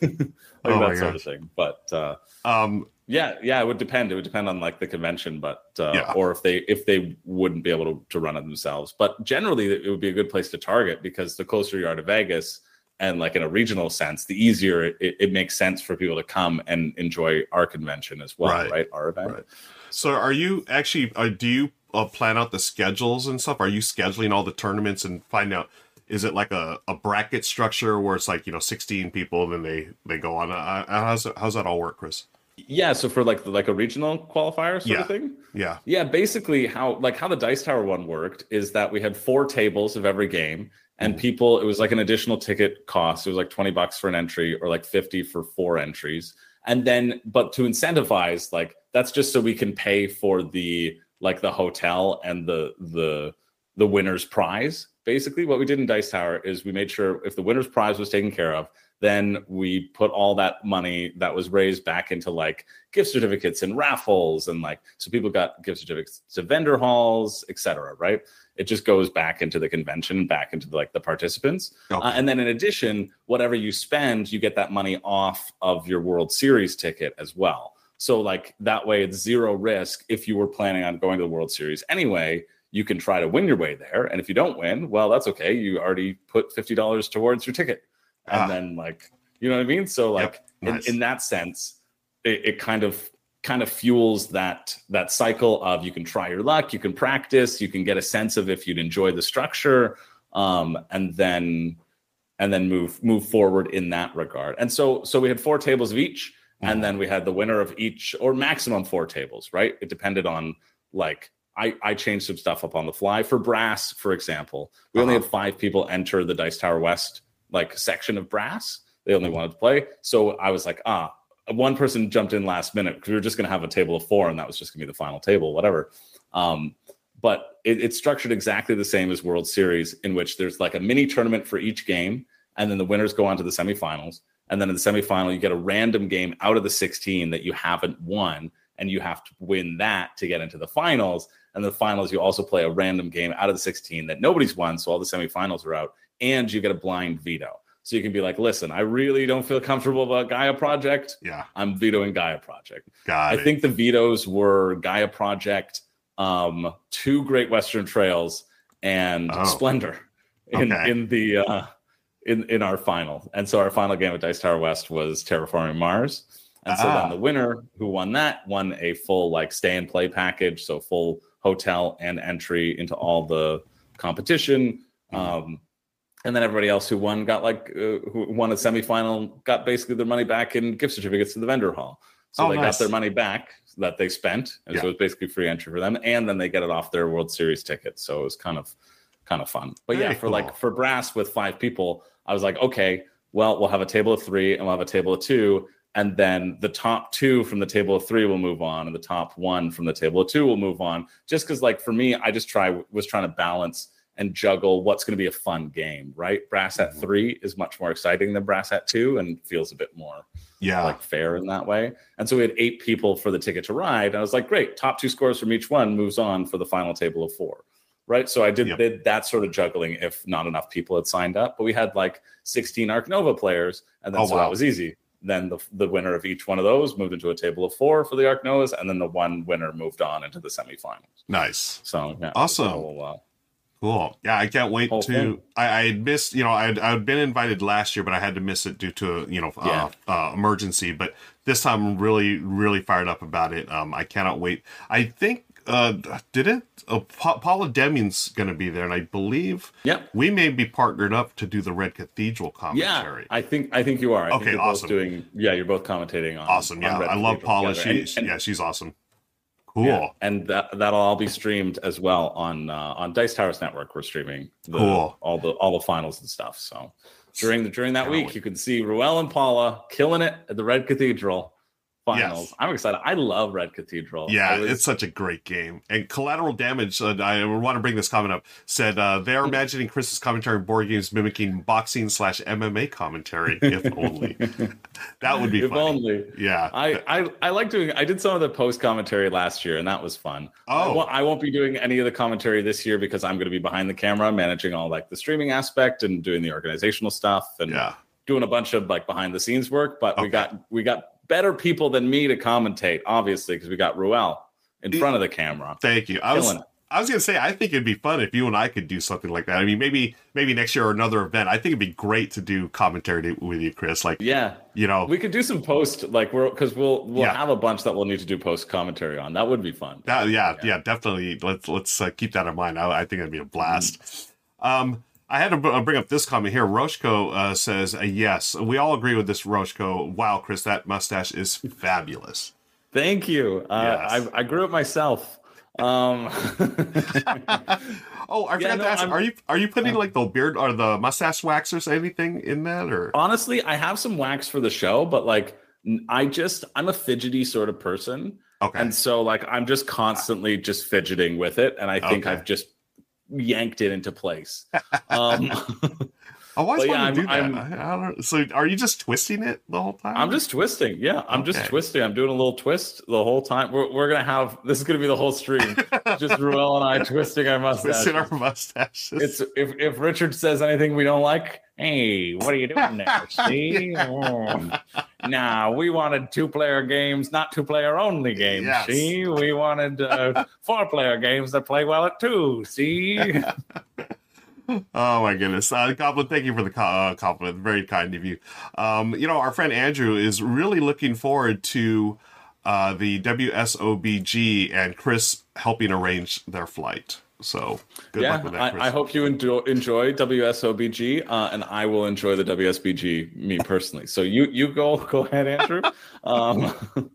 like oh that sort of thing. But uh, um, yeah, yeah, it would depend. It would depend on like the convention, but uh, yeah. or if they if they wouldn't be able to, to run it themselves. But generally, it would be a good place to target because the closer you are to Vegas, and like in a regional sense, the easier it, it, makes sense for people to come and enjoy our convention as well, right? right? Our event. Right. So, are you actually? Uh, do you uh, plan out the schedules and stuff? Are you scheduling all the tournaments and find out? Is it like a, a bracket structure where it's like you know sixteen people, and then they they go on? Uh, how's how's that all work, Chris? Yeah, so for like like a regional qualifier sort yeah. of thing. Yeah. Yeah, basically how like how the Dice Tower one worked is that we had four tables of every game and mm-hmm. people it was like an additional ticket cost. It was like 20 bucks for an entry or like 50 for four entries. And then but to incentivize like that's just so we can pay for the like the hotel and the the the winner's prize. Basically what we did in dice tower is we made sure if the winner's prize was taken care of then we put all that money that was raised back into like gift certificates and raffles and like so people got gift certificates to vendor halls etc right? It just goes back into the convention back into the, like the participants. Okay. uh, and then in addition whatever you spend you get that money off of your world series ticket as well. So like that way it's zero risk if you were planning on going to the world series anyway you can try to win your way there. And if you don't win well that's okay. You already put $50 towards your ticket and ah. then like you know what i mean so like yep. nice. in, in that sense it, it kind of kind of fuels that that cycle of you can try your luck, you can practice, you can get a sense of if you'd enjoy the structure, um, and then and then move move forward in that regard. And so so we had four tables of each, mm-hmm. and then we had the winner of each, or maximum four tables, right? It depended on like I, I changed some stuff up on the fly. For brass, for example, we uh-huh. only had five people enter the Dice Tower West like a section of brass. They only wanted to play. So I was like, ah, one person jumped in last minute because we were just going to have a table of four and that was just going to be the final table, whatever. Um, but it, it's structured exactly the same as World Series, in which there's like a mini tournament for each game, and then the winners go on to the semifinals. And then in the semifinal, you get a random game out of the 16 that you haven't won, and you have to win that to get into the finals. And the finals, you also play a random game out of the 16 that nobody's won, so all the semifinals are out, and you get a blind veto. So you can be like, listen, I really don't feel comfortable about Gaia Project. Yeah. I'm vetoing Gaia Project. Got I it. think the vetoes were Gaia Project, um, two Great Western Trails, and oh. Splendor in, okay. in the uh, in in our final. And so our final game at Dice Tower West was Terraforming Mars. And so then ah. the winner who won that won a full like stay and play package, so full hotel and entry into all the competition. Mm-hmm. Um, and then everybody else who won got like uh, who won a semifinal got basically their money back in gift certificates to the vendor hall. So oh, they nice. got their money back that they spent, and yeah. so it was basically free entry for them, and then they get it off their World Series ticket. So it was kind of kind of fun. But Very yeah, for cool. like for brass with five people, I was like, okay, well, we'll have a table of three and we'll have a table of two. And then the top two from the table of three will move on, and the top one from the table of two will move on. Just because, like, for me, I just try was trying to balance and juggle what's going to be a fun game, right? Brass at mm-hmm. three is much more exciting than brass at two and feels a bit more yeah like fair in that way. And so we had eight people for the ticket to ride. And I was like, great, top two scores from each one moves on for the final table of four. Right. So I did, yep. did that sort of juggling if not enough people had signed up. But we had like 16 Ark Nova players, and then oh, so wow. that was easy. Then the, the winner of each one of those moved into a table of four for the Ark Novas, and then the one winner moved on into the semifinals. Nice. So yeah, awesome. Uh, Cool. Yeah, I can't wait Whole to. I, I missed, you know, I had, I had been invited last year, but I had to miss it due to you know, Yeah. uh, uh, emergency. But this time, I'm really, really fired up about it. Um, I cannot wait. I think, uh, did it? Uh, pa- Paula Deming's going to be there, and I believe Yep. we may be partnered up to do the Red Cathedral commentary. Yeah. I think I think you are. I Okay, think you're awesome. Both doing yeah, you're both commentating on. awesome. on Yeah, Red I love Cathedral Paula. together. She's And- and- yeah, she's awesome. Cool. Yeah, and that that'll all be streamed as well on uh, on Dice Towers Network. We're streaming the, Cool. all the all the finals and stuff. So during the during that Can't week, wait. you can see Ruel and Paula killing it at the Red Cathedral finals. Yes. I'm excited. I love Red Cathedral. Yeah, was- it's such a great game. And Collateral Damage, uh, I want to bring this comment up, said uh, Hmm. they're imagining Chris's commentary on board games mimicking boxing slash MMA commentary, if only. that would be if funny. only. Yeah. I, I I like doing. I did some of the post commentary last year, and that was fun. I, Oh. won't, I won't be doing any of the commentary this year because I'm going to be behind the camera, managing all like the streaming aspect and doing the organizational stuff and yeah. doing a bunch of like behind the scenes work. But we got we got better people than me to commentate, obviously, because we got Ruel in front of the camera. Thank you. I was it. I was gonna say I think it'd be fun if you and I could do something like that. I mean, maybe maybe next year or another event. I think it'd be great to do commentary with you, Chris. Like, Yeah, you know, we could do some post like we're because we'll we'll Yeah. have a bunch that we'll need to do post commentary on. That would be fun. That, yeah, yeah, definitely. Let's let's uh, keep that in mind. I, I think it'd be a blast. Um, I had to br- bring up this comment here. Roshko uh, says, uh, "Yes, we all agree with this." Roshko, wow, Chris, that mustache is fabulous. Thank you. Uh, Yes. I I grew it myself. Um, Oh, I Yeah, forgot no, to ask. I'm- Are you are you putting like the beard or the mustache waxers or anything in that or? honestly, I have some wax for the show, but like I just I'm a fidgety sort of person, Okay, and so like I'm just constantly just fidgeting with it, and I think Okay. I've just yanked it into place. Um, I always yeah, wanted to do that. I'm- I, I don't, so, are you just twisting it the whole time? I'm just twisting. Yeah, I'm just twisting. I'm doing a little twist the whole time. We're, we're gonna have this is gonna be the whole stream. just Ruel and I twisting our mustaches. twisting our mustaches. It's if if Richard says anything we don't like, hey, what are you doing there? See, Oh. nah, we wanted two player games, not two player only games. Yes. See, we wanted uh, four player games that play well at two. See, Oh my goodness, uh, Goblin! Thank you for the co- uh, compliment. Very kind of you. Um, you know, our friend Andrew is really looking forward to uh, the WSOBG and Chris helping arrange their flight. So good yeah, luck with that, Chris. I, I hope you enjoy, enjoy WSOBG, uh, and I will enjoy the WSBG me personally. So you you go go ahead, Andrew. Um,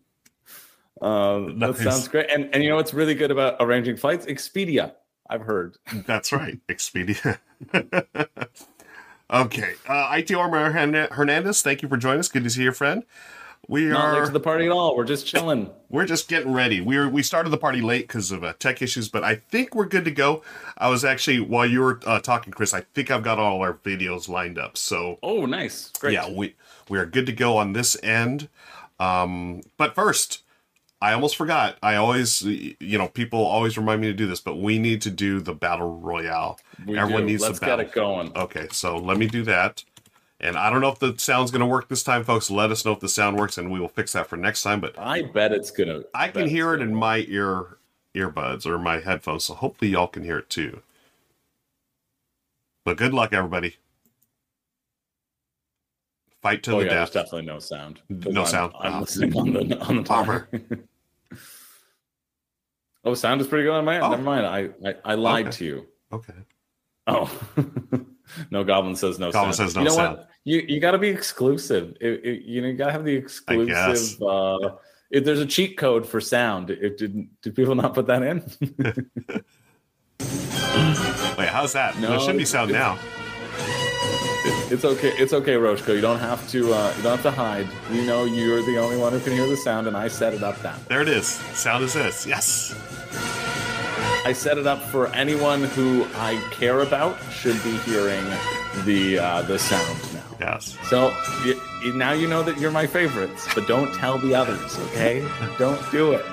uh, that Nice. sounds great. And and you know what's really good about arranging flights? Expedia. I've heard. That's right, Expedia. okay, uh, IT Armor Hernandez, thank you for joining us. Good to see your friend. We are Not late to the party at all. We're just chilling. we're just getting ready. We were we started the party late because of uh, tech issues, but I think we're good to go. I was actually while you were uh, talking, Chris. I think I've got all our videos lined up. So Oh, nice. Great. yeah, we we are good to go on this end. Um, but first, I almost forgot. I always, you know, people always remind me to do this, but we need to do the battle royale. We Everyone do. needs Let's to battle. get it going. Okay, so let me do that. And I don't know if the sound's going to work this time, folks. Let us know if the sound works, and we will fix that for next time. But I bet it's gonna. I can hear it in work. my ear earbuds or my headphones, so hopefully y'all can hear it too. But good luck, everybody. Fight to Oh the yeah, there's death. definitely no sound. No I'm- sound. I'm Ah. listening on the on the timer. oh, sound is pretty good on my end. Oh. Never mind. I I, I lied Okay. to you. Okay. Oh, no. Goblin says no. Goblin sound. says no You know sound. what? You you got to be exclusive. It- it- you know, you got to have the exclusive. Uh, if there's a cheat code for sound, it didn't. Did people not put that in? Wait, how's that? No, there should be sound now. It- it's okay. It's okay, Roshko. You don't have to. Uh, you don't have to hide. You know, you're the only one who can hear the sound, and I set it up that way. There it is. Sound is this. Yes. I set it up for anyone who I care about should be hearing the uh, the sound now. Yes. So y- now you know that you're my favorites, but don't tell the others, okay? don't do it.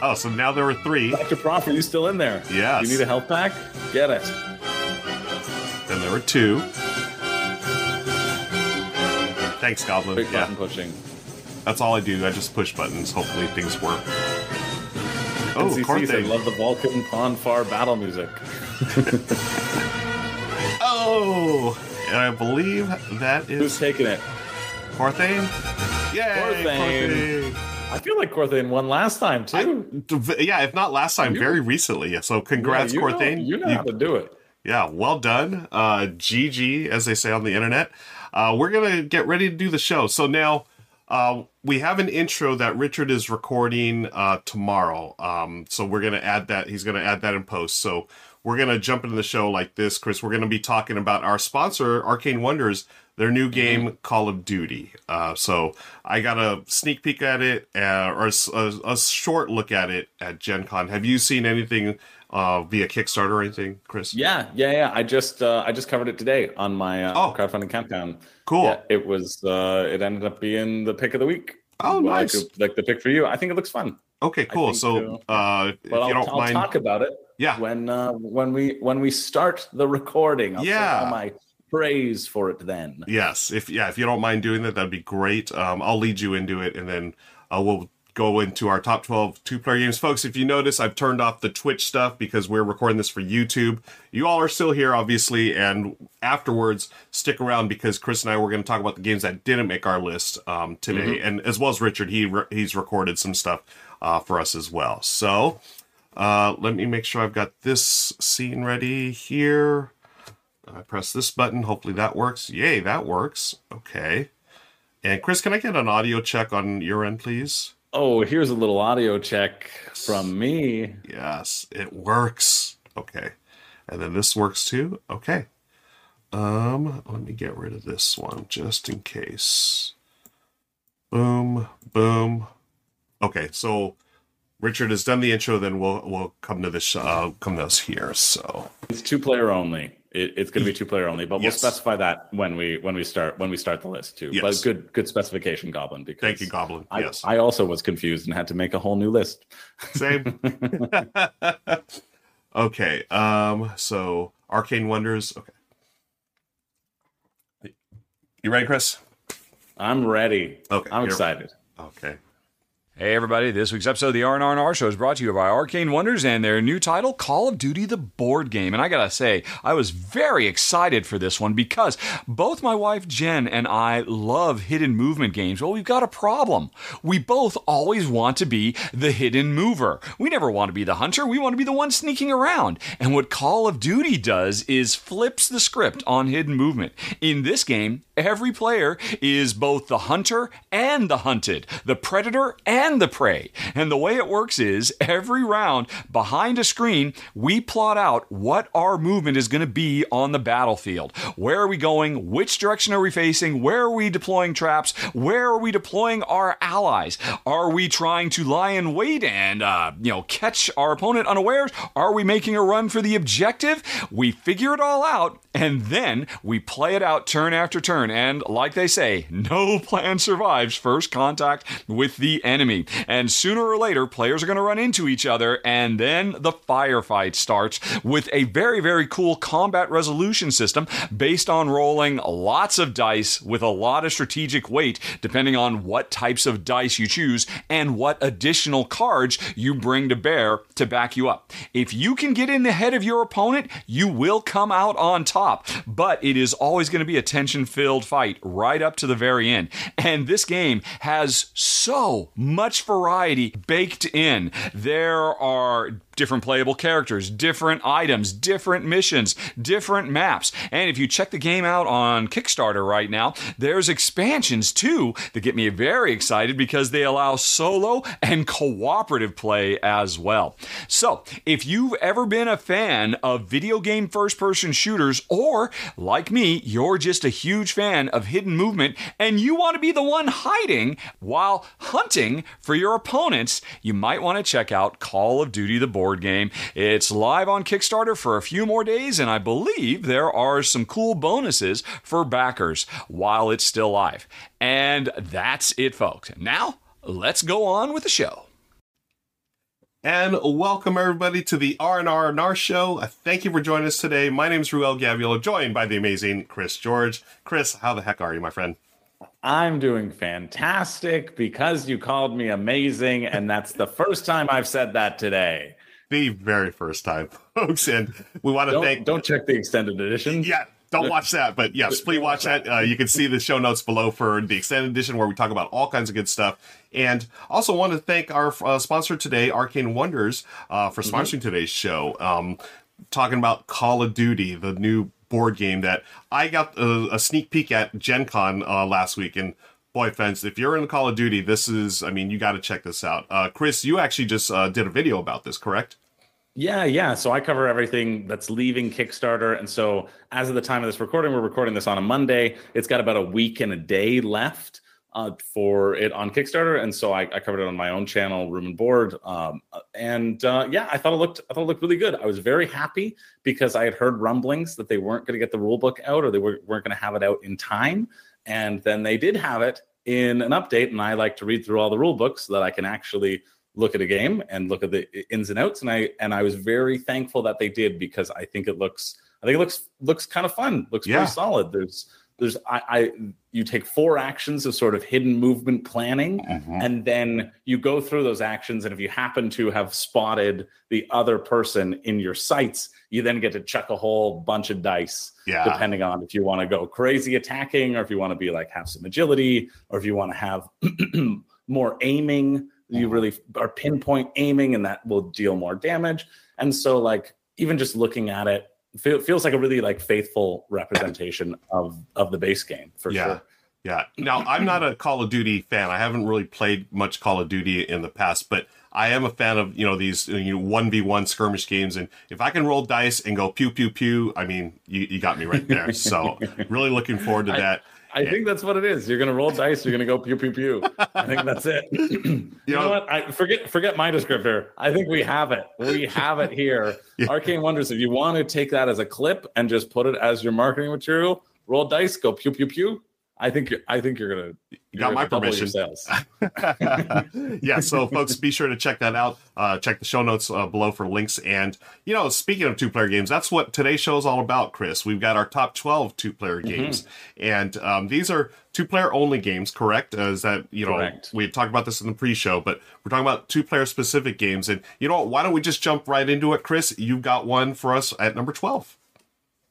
Oh, so now there were three. Dr. Prof, are you still in there? Yes. You need a health pack? Get it. Then there were two. Thanks, Goblin. Big yeah, button pushing. that's all I do. I just push buttons. Hopefully things work. Oh, CC Corthain. said, love the Vulcan Pon Farr battle music. Oh, and I believe that is. Who's taking it? Corthane. Yay, Corthane. I feel like Corthain won last time too. Corthane. Yeah, if not last time, You- very recently. So congrats, Yeah, you Corthane. Know, you know how to do it. Yeah, well done. Uh, GG, as they say on the internet. Uh, we're going to get ready to do the show. So now uh, we have an intro that Richard is recording uh, tomorrow. Um, so we're going to add that. He's going to add that in post. So we're going to jump into the show like this, Chris. We're going to be talking about our sponsor, Arcane Wonders, their new game, Call of Duty. Uh, so I got a sneak peek at it, uh, or a, short look at it at Gen Con. Have you seen anything uh, via Kickstarter or anything, Chris? Yeah, yeah, yeah. I just uh, I just covered it today on my uh, Oh. crowdfunding countdown. Cool. Yeah, it was. Uh, it ended up being the pick of the week. Oh, Like- nice. Like, the pick for you. I think it looks fun. Okay, cool. So, uh, if you don't I'll mind, talk about it yeah, when uh, when we when we start the recording. I'll Yeah. my praise for it then. yes, if yeah, if you don't mind doing that, that'd be great. Um, I'll lead you into it, and then uh, we'll go into our top 12 two-player games, folks. If you notice, I've turned off the Twitch stuff because we're recording this for YouTube. You all are still here, obviously, and afterwards, stick around because Chris and I were going to talk about the games that didn't make our list um, today, and as well as Richard, he re- he's recorded some stuff uh, for us as well. So. Uh, let me make sure I've got this scene ready here. I press this button. Hopefully that works. Yay, that works. Okay. And Chris, can I get an audio check on your end, please? Oh, here's a little audio check from me. Yes, it works. Okay. And then this works too. Okay. Um, let me get rid of this one just in case. Boom, boom. Okay, so Richard has done the intro, then we'll we'll come to this uh come to us here. So It's two player only. It, it's going to be two player only, but we'll specify that when we when we start when we start the list too. Yes. But good good specification, Goblin. Because thank you, Goblin. I, yes. I also was confused and had to make a whole new list. Same. okay. Um. So, Arcane Wonders. Okay. You ready, Chris? I'm ready. Okay, I'm excited. Okay. Hey everybody, this week's episode of the R&R Show is brought to you by Arcane Wonders and their new title, Call of Duty the Board Game. And I gotta say, I was very excited for this one because both my wife Jen and I love hidden movement games. Well, we've got a problem. We both always want to be the hidden mover. We never want to be the hunter, we want to be the one sneaking around. And what Call of Duty does is flips the script on hidden movement. In this game, every player is both the hunter and the hunted, the predator and the prey. And the way it works is every round behind a screen, we plot out what our movement is going to be on the battlefield. Where are we going? Which direction are we facing? Where are we deploying traps? Where are we deploying our allies? Are we trying to lie in wait and uh, you know catch our opponent unawares? Are we making a run for the objective? We figure it all out and then we play it out turn after turn. And like they say, no plan survives first contact with the enemy. And sooner or later, players are going to run into each other, and then the firefight starts with a very, very cool combat resolution system based on rolling lots of dice with a lot of strategic weight, depending on what types of dice you choose and what additional cards you bring to bear to back you up. If you can get in the head of your opponent, you will come out on top, but it is always going to be a tension filled fight right up to the very end. And this game has so much variety baked in. There are different playable characters, different items, different missions, different maps. And if you check the game out on Kickstarter right now, there's expansions too that get me very excited because they allow solo and cooperative play as well. So, if you've ever been a fan of video game first person shooters, or like me, you're just a huge fan of hidden movement and you want to be the one hiding while hunting for your opponents, you might want to check out Call of Duty the board game. It's live on Kickstarter for a few more days, and I believe there are some cool bonuses for backers while it's still live. And that's it, folks. Now, let's go on with the show. And welcome everybody to the R&R and NAR show. Uh, Thank you for joining us today. My name is Ruel Gaviola, joined by the amazing Chris George. Chris, how the heck are you, my friend? I'm doing fantastic because you called me amazing. And that's the first time I've said that today. The very first time, folks. And we want to Don't, thank. don't check the extended edition. Yeah, don't watch that. But yes, please watch that. Uh, you can see the show notes below for the extended edition where we talk about all kinds of good stuff. And also want to thank our uh, sponsor today, Arcane Wonders, uh, for sponsoring today's show. Um, talking about Call of Duty, the new board game that I got a, a sneak peek at Gen Con uh, last week. And boy, fans, if you're in Call of Duty, this is, I mean, you got to check this out. Uh, Chris, you actually just uh, did a video about this, correct? Yeah, yeah. So I cover everything that's leaving Kickstarter. And so as of the time of this recording, we're recording this on a Monday. It's got about a week and a day left uh, for it on Kickstarter. And so I, I covered it on my own channel, Room and Board. Um, and uh, yeah, I thought it looked I thought it looked really good. I was very happy because I had heard rumblings that they weren't going to get the rule book out or they were, weren't going to have it out in time. And then they did have it in an update. And I like to read through all the rule books so that I can actually look at a game and look at the ins and outs and i and i was very thankful that they did because i think it looks i think it looks looks kind of fun looks Yeah. pretty solid there's there's I, I you take four actions of sort of hidden movement planning mm-hmm. and then you go through those actions and if you happen to have spotted the other person in your sights you then get to chuck a whole bunch of dice Yeah. depending on if you want to go crazy attacking or if you want to be like have some agility or if you want to have more aiming. You mm-hmm. really are pinpoint aiming and that will deal more damage. And so like even just looking at it feel, feels like a really like faithful representation of of the base game for Yeah. sure Yeah. Now, I'm not a Call of Duty fan. I haven't really played much Call of Duty in the past, but I am a fan of, you know, these, you 1v1 skirmish games. And if I can roll dice and go pew, pew, pew, I mean, you, you got me right there. So really looking forward to that. I think that's what it is. You're gonna roll dice. You're gonna go pew pew pew. I think that's it. you know, know- what? I forget forget my descriptor. I think we have it. We have it here. Yeah. Arcane Wonders. If you want to take that as a clip and just put it as your marketing material, roll dice, go pew pew pew. I think you're, I think you're gonna you got my permission. Sales. yeah, so folks, be sure to check that out. Uh, check the show notes uh, below for links. And, you know, speaking of two player games, that's what today's show is all about, Chris. We've got our top 12 two player Mm-hmm. games. And um, these are two player only games, correct? Uh, is that, you know, Correct. we talked about this in the pre show, but we're talking about two player specific games. And, you know, what, why don't we just jump right into it, Chris? You've got one for us at number 12.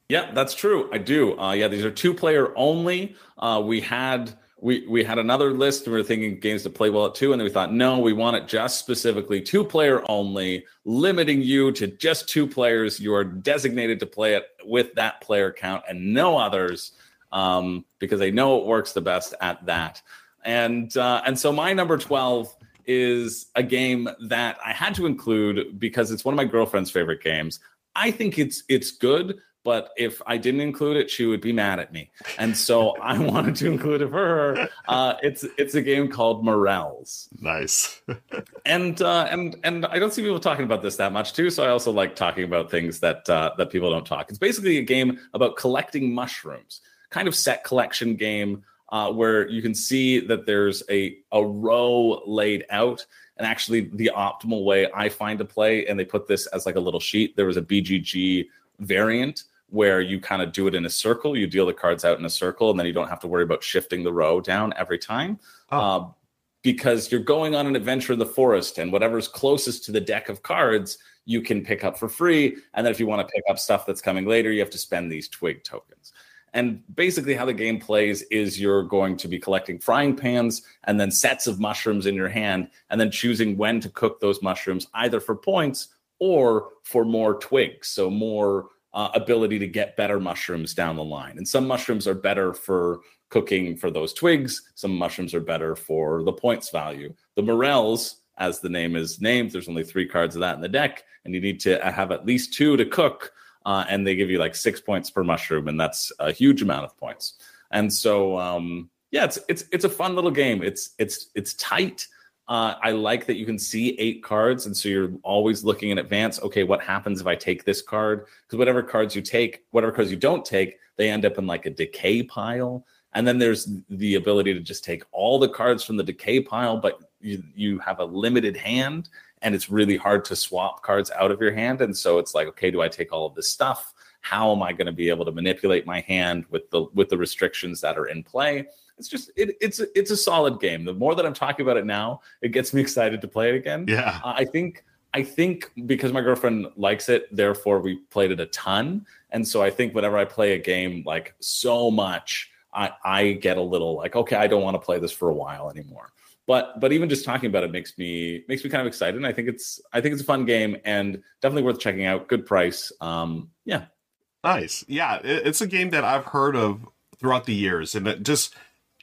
Yeah, that's true. I do. Uh, yeah, these are two player only. Uh, we had we we had another list. And we were thinking games to play well at two, and then we thought, no, we want it just specifically two player only, limiting you to just two players. You are designated to play it with that player count and no others, um, because they know it works the best at that. And uh, and so my number twelve is a game that I had to include because it's one of my girlfriend's favorite games. I think it's it's good, but if I didn't include it, she would be mad at me. And so I wanted to include it for her. Uh, it's it's a game called Morels, Nice. and uh, and and I don't see people talking about this that much too. So I also like talking about things that uh, that people don't talk. It's basically a game about collecting mushrooms, kind of set collection game uh, where you can see that there's a a row laid out. And actually, the optimal way I find to play, and they put this as like a little sheet. There was a BGG variant where you kind of do it in a circle. You deal the cards out in a circle, and then you don't have to worry about shifting the row down every time. Oh. Uh, because you're going on an adventure in the forest, and whatever's closest to the deck of cards, you can pick up for free. And then if you want to pick up stuff that's coming later, you have to spend these twig tokens. And basically, how the game plays is you're going to be collecting frying pans and then sets of mushrooms in your hand, and then choosing when to cook those mushrooms, either for points or for more twigs. So, more uh, ability to get better mushrooms down the line. And some mushrooms are better for cooking for those twigs, some mushrooms are better for the points value. The morels, as the name is named, there's only three cards of that in the deck, and you need to have at least two to cook uh, and they give you like six points per mushroom, and that's a huge amount of points. And so, um, yeah, it's it's it's a fun little game. It's it's it's tight. Uh, I like that you can see eight cards, and so you're always looking in advance. Okay, what happens if I take this card? Because whatever cards you take, whatever cards you don't take, they end up in like a decay pile. And then there's the ability to just take all the cards from the decay pile, but you you have a limited hand, and it's really hard to swap cards out of your hand. And so it's like, okay, do I take all of this stuff? How am I going to be able to manipulate my hand with the with the restrictions that are in play? It's just it, it's a, it's a solid game. The more that I'm talking about it now, it gets me excited to play it again. Yeah. Uh, I think I think because my girlfriend likes it, therefore we played it a ton, and so I think whenever I play a game like so much, I I get a little like okay, I don't want to play this for a while anymore. But but even just talking about it makes me makes me kind of excited. And I think it's I think it's a fun game and definitely worth checking out. Good price. Um, yeah, Nice. Yeah, it, it's a game that I've heard of throughout the years, and it just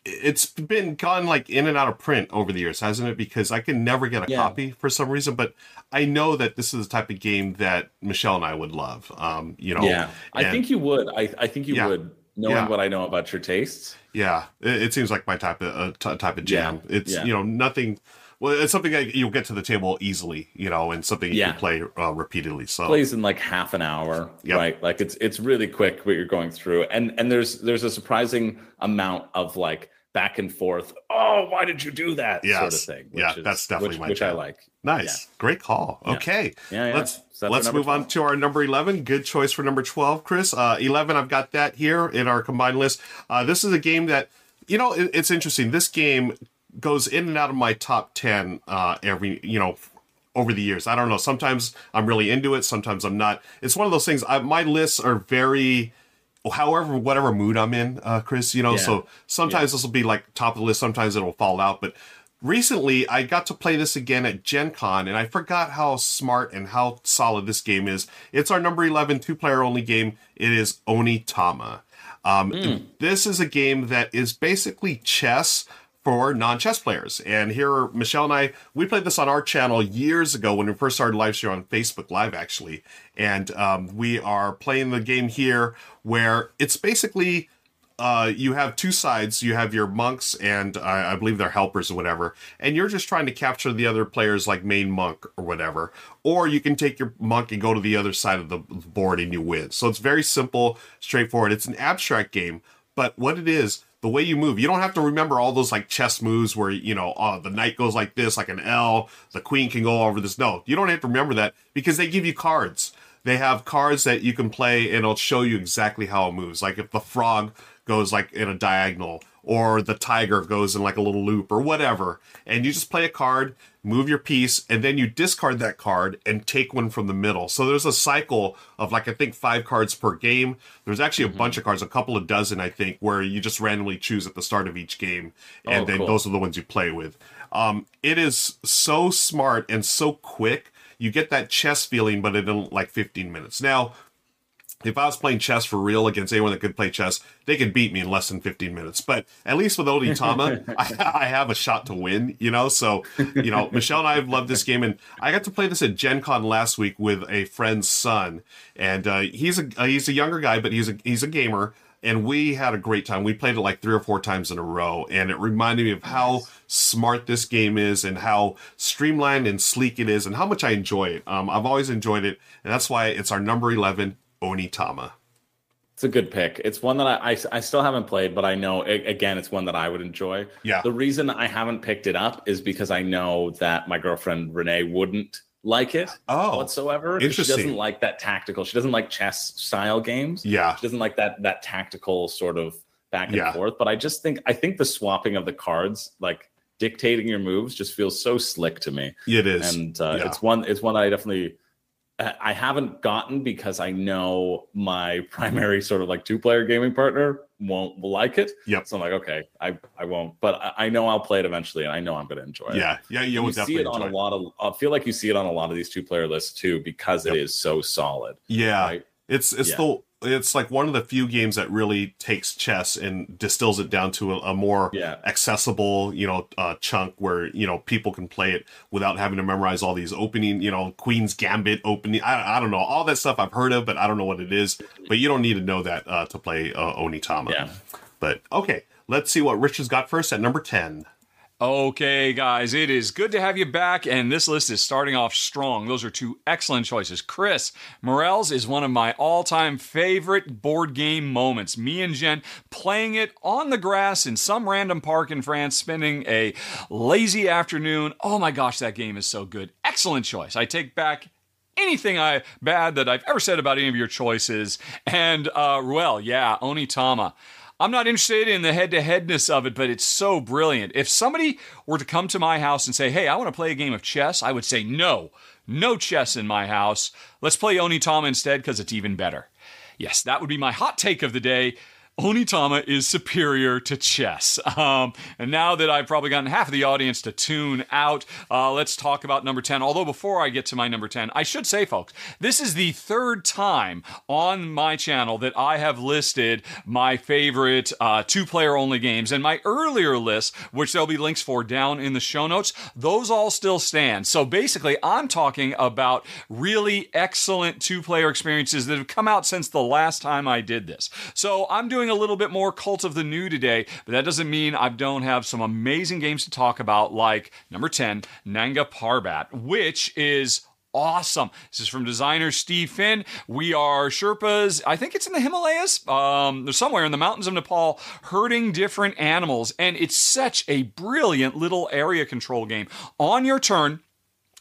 it's been gone like in and out of print over the years, hasn't it? Because I can never get a Yeah. copy for some reason, but I know that this is the type of game that Michelle and I would love. Um, you know, yeah. I and- think you would. I I think you Yeah. would, knowing Yeah. what I know about your tastes. Yeah, it, it seems like my type of uh, t- type of jam. It's you know nothing. Well, it's something that you'll get to the table easily, you know, and something you can play uh, repeatedly. So plays in like half an hour Yep. right like it's it's really quick what you're going through and and there's there's a surprising amount of like back and forth oh why did you do that? sort of thing Yeah, that's definitely which, my which i like. Nice, great call. Yeah. Okay, yeah, yeah. let's So let's move on to our number 11 good choice for number 12 chris. Uh 11 i've got that here in our combined list. Uh this is a game that you know it, it's interesting. This game goes in and out of my top 10 uh every you know over the years. I don't know. Sometimes i'm really into it. Sometimes i'm not. It's one of those things I, my lists are very however whatever mood i'm in uh chris you know Yeah. so sometimes this will be like top of the list sometimes it'll fall out but recently i got to play this again at gen con and i forgot how smart and how solid this game is. It's our number 11 two player only game. It is onitama. Um, this is a game that is basically chess for non-chess players and here michelle and i we played this on our channel years ago when we first started live stream on facebook live actually and um, we are playing the game here where it's basically uh, you have two sides. You have your monks and I I believe they're helpers or whatever, and you're just trying to capture the other players like main monk or whatever. Or you can take your monk and go to the other side of the board and you win. So it's very simple, straightforward. It's an abstract game, but what it is, the way you move, you don't have to remember all those like chess moves where you know, oh, the knight goes like this, like an L. The queen can go over this. No, you don't have to remember that because they give you cards they have cards that you can play and it'll show you exactly how it moves. Like if the frog goes like in a diagonal or the tiger goes in like a little loop or whatever. And you just play a card, move your piece, and then you discard that card and take one from the middle. So there's a cycle of like I think five cards per game. There's actually a bunch of cards, a couple of dozen, I think, where you just randomly choose at the start of each game. And Oh, then cool. those are the ones you play with. Um, it is so smart and so quick. You get that chess feeling, but in like 15 minutes. Now, if I was playing chess for real against anyone that could play chess, they could beat me in less than 15 minutes. But at least with Onitama, I, I have a shot to win, you know? So, you know, Michelle and I have loved this game. And I got to play this at Gen Con last week with a friend's son. And uh, he's a uh, he's a younger guy, but he's a he's a gamer. And we had a great time. We played it like three or four times in a row. And it reminded me of how smart this game is and how streamlined and sleek it is and how much I enjoy it. Um, I've always enjoyed it. And that's why it's our number 11, Onitama. It's a good pick. It's one that I, I, I still haven't played, but I know again it's one that I would enjoy. Yeah. The reason I haven't picked it up is because I know that my girlfriend Renee wouldn't like it Oh, whatsoever. 'cause She doesn't like that tactical. She doesn't like chess style games. Yeah. She doesn't like that that tactical sort of back and Yeah. forth. But I just think I think the swapping of the cards, like dictating your moves, just feels so slick to me. It is. and uh, yeah. it's one it's one I definitely I I haven't gotten because I know my primary sort of like two player gaming partner won't like it. Yep. So I'm like, okay, I I won't, but I, I know I'll play it eventually, and I know I'm going to enjoy it. yeah. Yeah. You You see it on a lot of. I feel like you see it on a lot of these two player lists too because Yep. it is so solid. Yeah. Right? It's it's Yeah. the it's like one of the few games that really takes chess and distills it down to a, a more Yeah. accessible, you know, uh, chunk where you know people can play it without having to memorize all these opening, you know, Queen's Gambit opening. I, I don't know all that stuff I've heard of, but I don't know what it is. But you don't need to know that uh, to play uh, Onitama. Yeah. But okay, let's see what Richard's got first at number ten. Okay, guys, it is good to have you back, and this list is starting off strong. Those are two excellent choices. Chris, Morels is one of my all time favorite board game moments. Me and Jen playing it on the grass in some random park in France, spending a lazy afternoon. Oh my gosh, that game is so good. Excellent choice. I take back anything I bad that I've ever said about any of your choices. And uh, well, yeah, Onitama. I'm not interested in the head to headness of it, but it's so brilliant. If somebody were to come to my house and say, hey, I want to play a game of chess, I would say, no, no chess in my house. Let's play Onitama instead because it's even better. Yes, that would be my hot take of the day. Onitama is superior to chess. Um, and now that I've probably gotten half of the audience to tune out, uh, let's talk about number 10. Although, before I get to my number 10, I should say, folks, this is the third time on my channel that I have listed my favorite uh, two player only games. And my earlier list, which there'll be links for down in the show notes, those all still stand. So basically, I'm talking about really excellent two player experiences that have come out since the last time I did this. So I'm doing doing a little bit more Cult of the New today, but that doesn't mean I don't have some amazing games to talk about, like number 10, Nanga Parbat, which is awesome. This is from designer Steve Finn. We are Sherpas, I think it's in the Himalayas, um, somewhere in the mountains of Nepal, herding different animals. And it's such a brilliant little area control game. On your turn,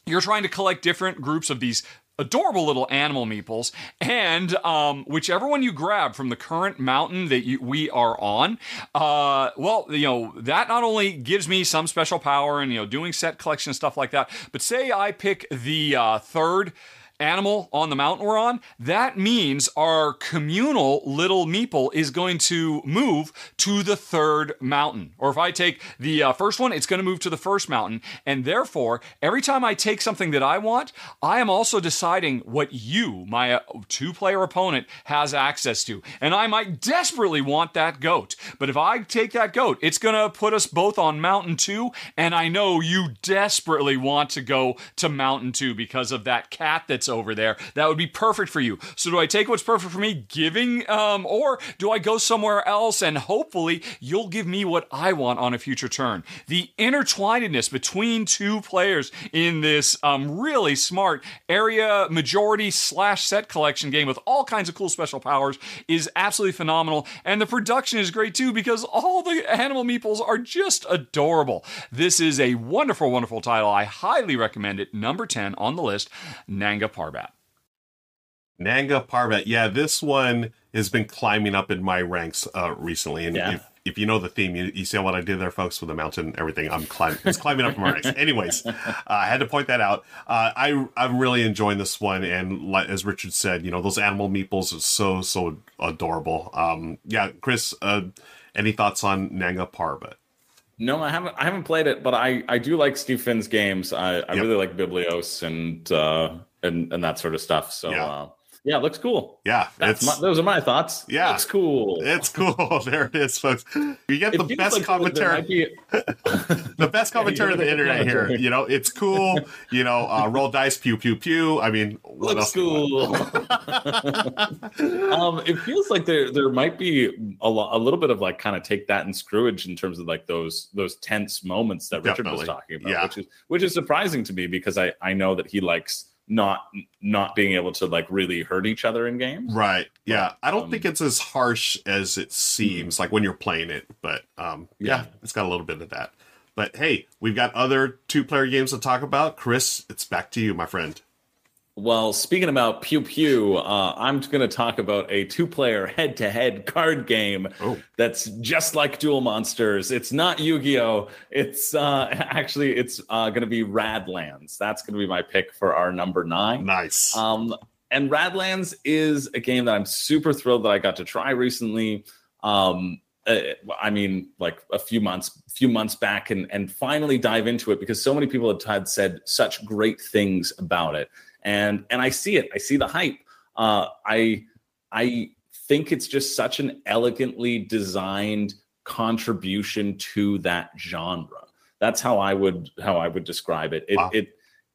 you're trying to collect different groups of these adorable little animal meeples. And um, whichever one you grab from the current mountain that you, we are on uh, well you know that not only gives me some special power and you know doing set collection and stuff like that but say i pick the uh, third animal on the mountain we're on, that means our communal little meeple is going to move to the third mountain. Or if I take the uh, first one, it's going to move to the first mountain. And therefore, every time I take something that I want, I am also deciding what you, my uh, two player opponent, has access to. And I might desperately want that goat. But if I take that goat, it's going to put us both on mountain two. And I know you desperately want to go to mountain two because of that cat that's over there. That would be perfect for you. So do I take what's perfect for me, giving, um, or do I go somewhere else and hopefully you'll give me what I want on a future turn? The intertwinedness between two players in this um, really smart area majority slash set collection game with all kinds of cool special powers is absolutely phenomenal. And the production is great too because all the animal meeples are just adorable. This is a wonderful, wonderful title. I highly recommend it. Number 10 on the list, Nanga Parbat. Nanga Parbat. Yeah, this one has been climbing up in my ranks uh, recently. And yeah. if, if you know the theme, you, you see what I did there, folks, with the mountain, and everything. I'm climbing, it's climbing up in my ranks. Anyways, uh, I had to point that out. Uh, I I'm really enjoying this one, and like, as Richard said, you know those animal meeples are so so adorable. Um, yeah, Chris, uh, any thoughts on Nanga Parbat? No, I haven't. I haven't played it, but I, I do like Steve Finn's games. I, I yep. really like Biblios and uh, and and that sort of stuff. So yeah. Uh, yeah, it looks cool. Yeah, my, those are my thoughts. Yeah, it's cool. It's cool. There it is, folks. You get the best like commentary. Be... the best commentary on the internet here. You know, it's cool. You know, uh, roll dice, pew pew pew. I mean, what looks cool. um, it feels like there there might be a, lo- a little bit of like kind of take that and screwage in terms of like those those tense moments that Richard Definitely. was talking about, yeah. which is which is surprising to me because I I know that he likes not not being able to like really hurt each other in games. Right. Yeah. But, I don't um, think it's as harsh as it seems like when you're playing it, but um yeah. yeah, it's got a little bit of that. But hey, we've got other two player games to talk about. Chris, it's back to you, my friend. Well, speaking about Pew Pew, uh, I'm going to talk about a two player head to head card game oh. that's just like Duel Monsters. It's not Yu Gi Oh! It's uh, actually, it's uh, going to be Radlands. That's going to be my pick for our number nine. Nice. Um, and Radlands is a game that I'm super thrilled that I got to try recently. Um, uh, I mean, like a few months, few months back, and and finally dive into it because so many people had, had said such great things about it and and I see it. I see the hype. Uh, I I think it's just such an elegantly designed contribution to that genre. That's how I would how I would describe it. It wow. it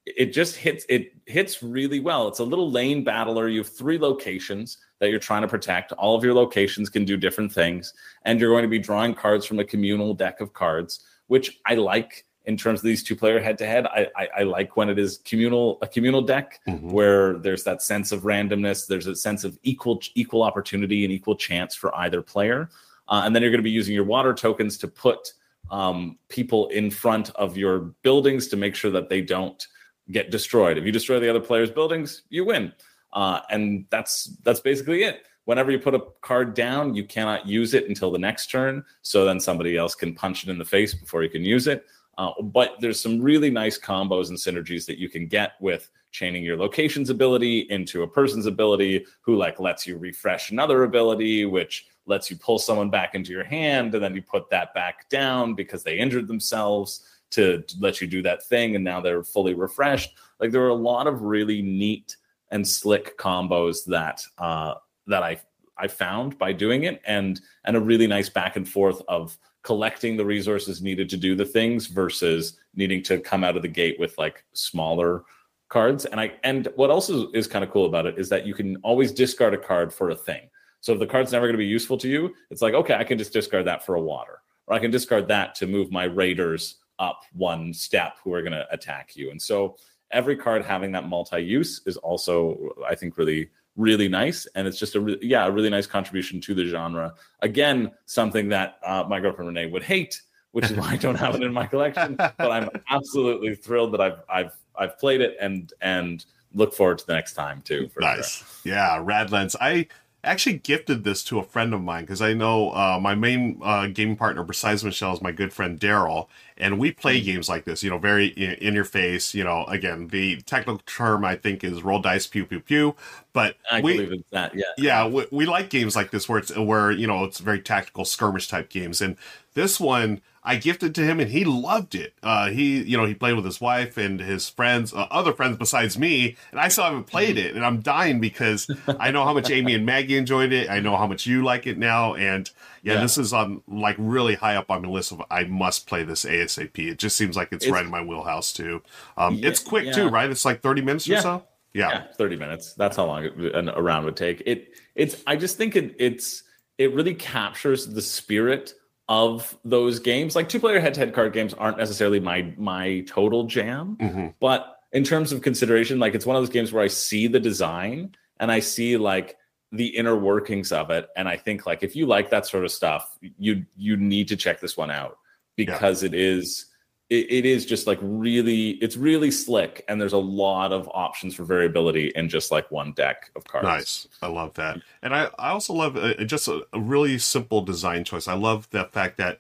it just hits it hits really well. It's a little lane battler. You have three locations that you're trying to protect. All of your locations can do different things, and you're going to be drawing cards from a communal deck of cards, which I like in terms of these two player head to head. I like when it is communal a communal deck mm-hmm. where there's that sense of randomness. There's a sense of equal equal opportunity and equal chance for either player. Uh, and then you're going to be using your water tokens to put um, people in front of your buildings to make sure that they don't get destroyed. If you destroy the other player's buildings, you win. Uh, and that's that's basically it whenever you put a card down, you cannot use it until the next turn. So then somebody else can punch it in the face before you can use it. Uh, but there's some really nice combos and synergies that you can get with chaining your locations ability into a person's ability who like lets you refresh another ability, which lets you pull someone back into your hand and then you put that back down because they injured themselves to, let you do that thing and now they're fully refreshed. Like there are a lot of really neat and slick combos that uh, that I I found by doing it and and a really nice back and forth of collecting the resources needed to do the things versus needing to come out of the gate with like smaller cards. And i and what also is kind of cool about it is that you can always discard a card for a thing. So if the card's never going to be useful to you it's like okay i can just discard that for a water or i can discard that to move my raiders up one step who are going to attack you. And so every card having that multi-use is also i think really really nice and it's just a re- yeah a really nice contribution to the genre. Again something that uh, my girlfriend renee would hate which is why i don't have it in my collection but i'm absolutely thrilled that i've i've i've played it and and look forward to the next time too nice sure. yeah radlands i actually gifted this to a friend of mine because I know uh, my main uh, gaming partner besides Michelle is my good friend Daryl, and we play mm. games like this. You know, very in, in, your face. You know, again, the technical term I think is roll dice, pew pew pew. But I we, believe it's that. Yeah, yeah, we, we like games like this where it's where you know it's very tactical skirmish type games, and this one I gifted to him and he loved it. Uh, he, you know, he played with his wife and his friends, uh, other friends besides me, and I still haven't played it. And I'm dying because I know how much Amy and Maggie enjoyed it. I know how much you like it now, and yeah, yeah. this is on like really high up on my list of I must play this ASAP. It just seems like it's, it's right in my wheelhouse too. Um, yeah, it's quick yeah. too, right? It's like 30 minutes or so. Yeah. 30 minutes. That's how long a round would take. It. It's. I just think it. It's. It really captures the spirit of those games. Like two player head to head card games aren't necessarily my my total jam, mm-hmm. but in terms of consideration, like it's one of those games where I see the design and I see like the inner workings of it, and I think like if you like that sort of stuff, you you need to check this one out because yeah. it is it, it is just like really it's really slick and there's a lot of options for variability in just like one deck of cards. Nice. I love that. And i, I also love uh, just a, a, really simple design choice. I love the fact that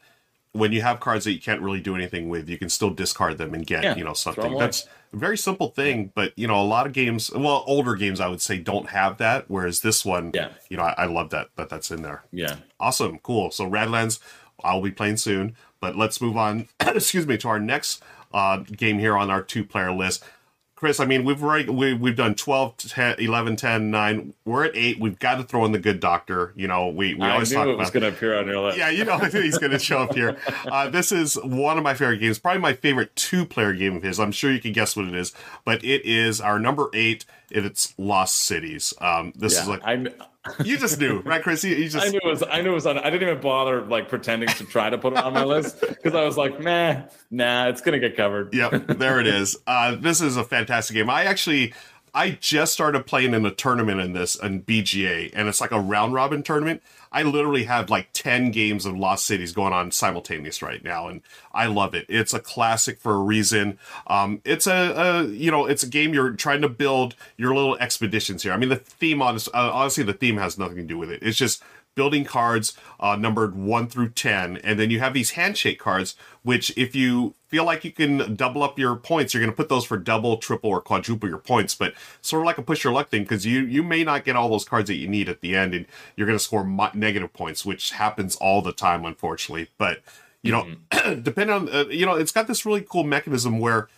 when you have cards that you can't really do anything with you can still discard them and get yeah, you know something. that's a very simple thing but you know a lot of games well older games i would say don't have that whereas this one yeah. you know i, I love that that that's in there. Yeah. Awesome. Cool. So radlands i'll be playing soon but let's move on, excuse me, to our next uh, game here on our two player list. Chris, I mean, we've already we, we've done 12, 10, 11, 10, 9. We're at 8. We've got to throw in the good doctor. You know, we, we I always talk about was going to appear on your list. Yeah, you know, he's going to show up here. Uh, this is one of my favorite games, probably my favorite two player game of his. I'm sure you can guess what it is, but it is our number 8. It's Lost Cities. Um, this yeah, is like. I'm, you just knew, right, Chris? You, you, just I knew it was I knew it was on I didn't even bother like pretending to try to put it on my list because I was like, nah, nah, it's gonna get covered. Yep, there it is. Uh, this is a fantastic game. I actually I just started playing in a tournament in this in BGA, and it's like a round robin tournament. I literally have like 10 games of Lost Cities going on simultaneous right now, and I love it. It's a classic for a reason. Um, it's a, a, you know, it's a game you're trying to build your little expeditions here. I mean, the theme, honest, uh, honestly, the theme has nothing to do with it. It's just building cards uh, numbered 1 through 10 and then you have these handshake cards which if you feel like you can double up your points you're going to put those for double triple or quadruple your points but sort of like a push your luck thing because you you may not get all those cards that you need at the end and you're going to score mo- negative points which happens all the time unfortunately but you know mm-hmm. depending on uh, you know it's got this really cool mechanism where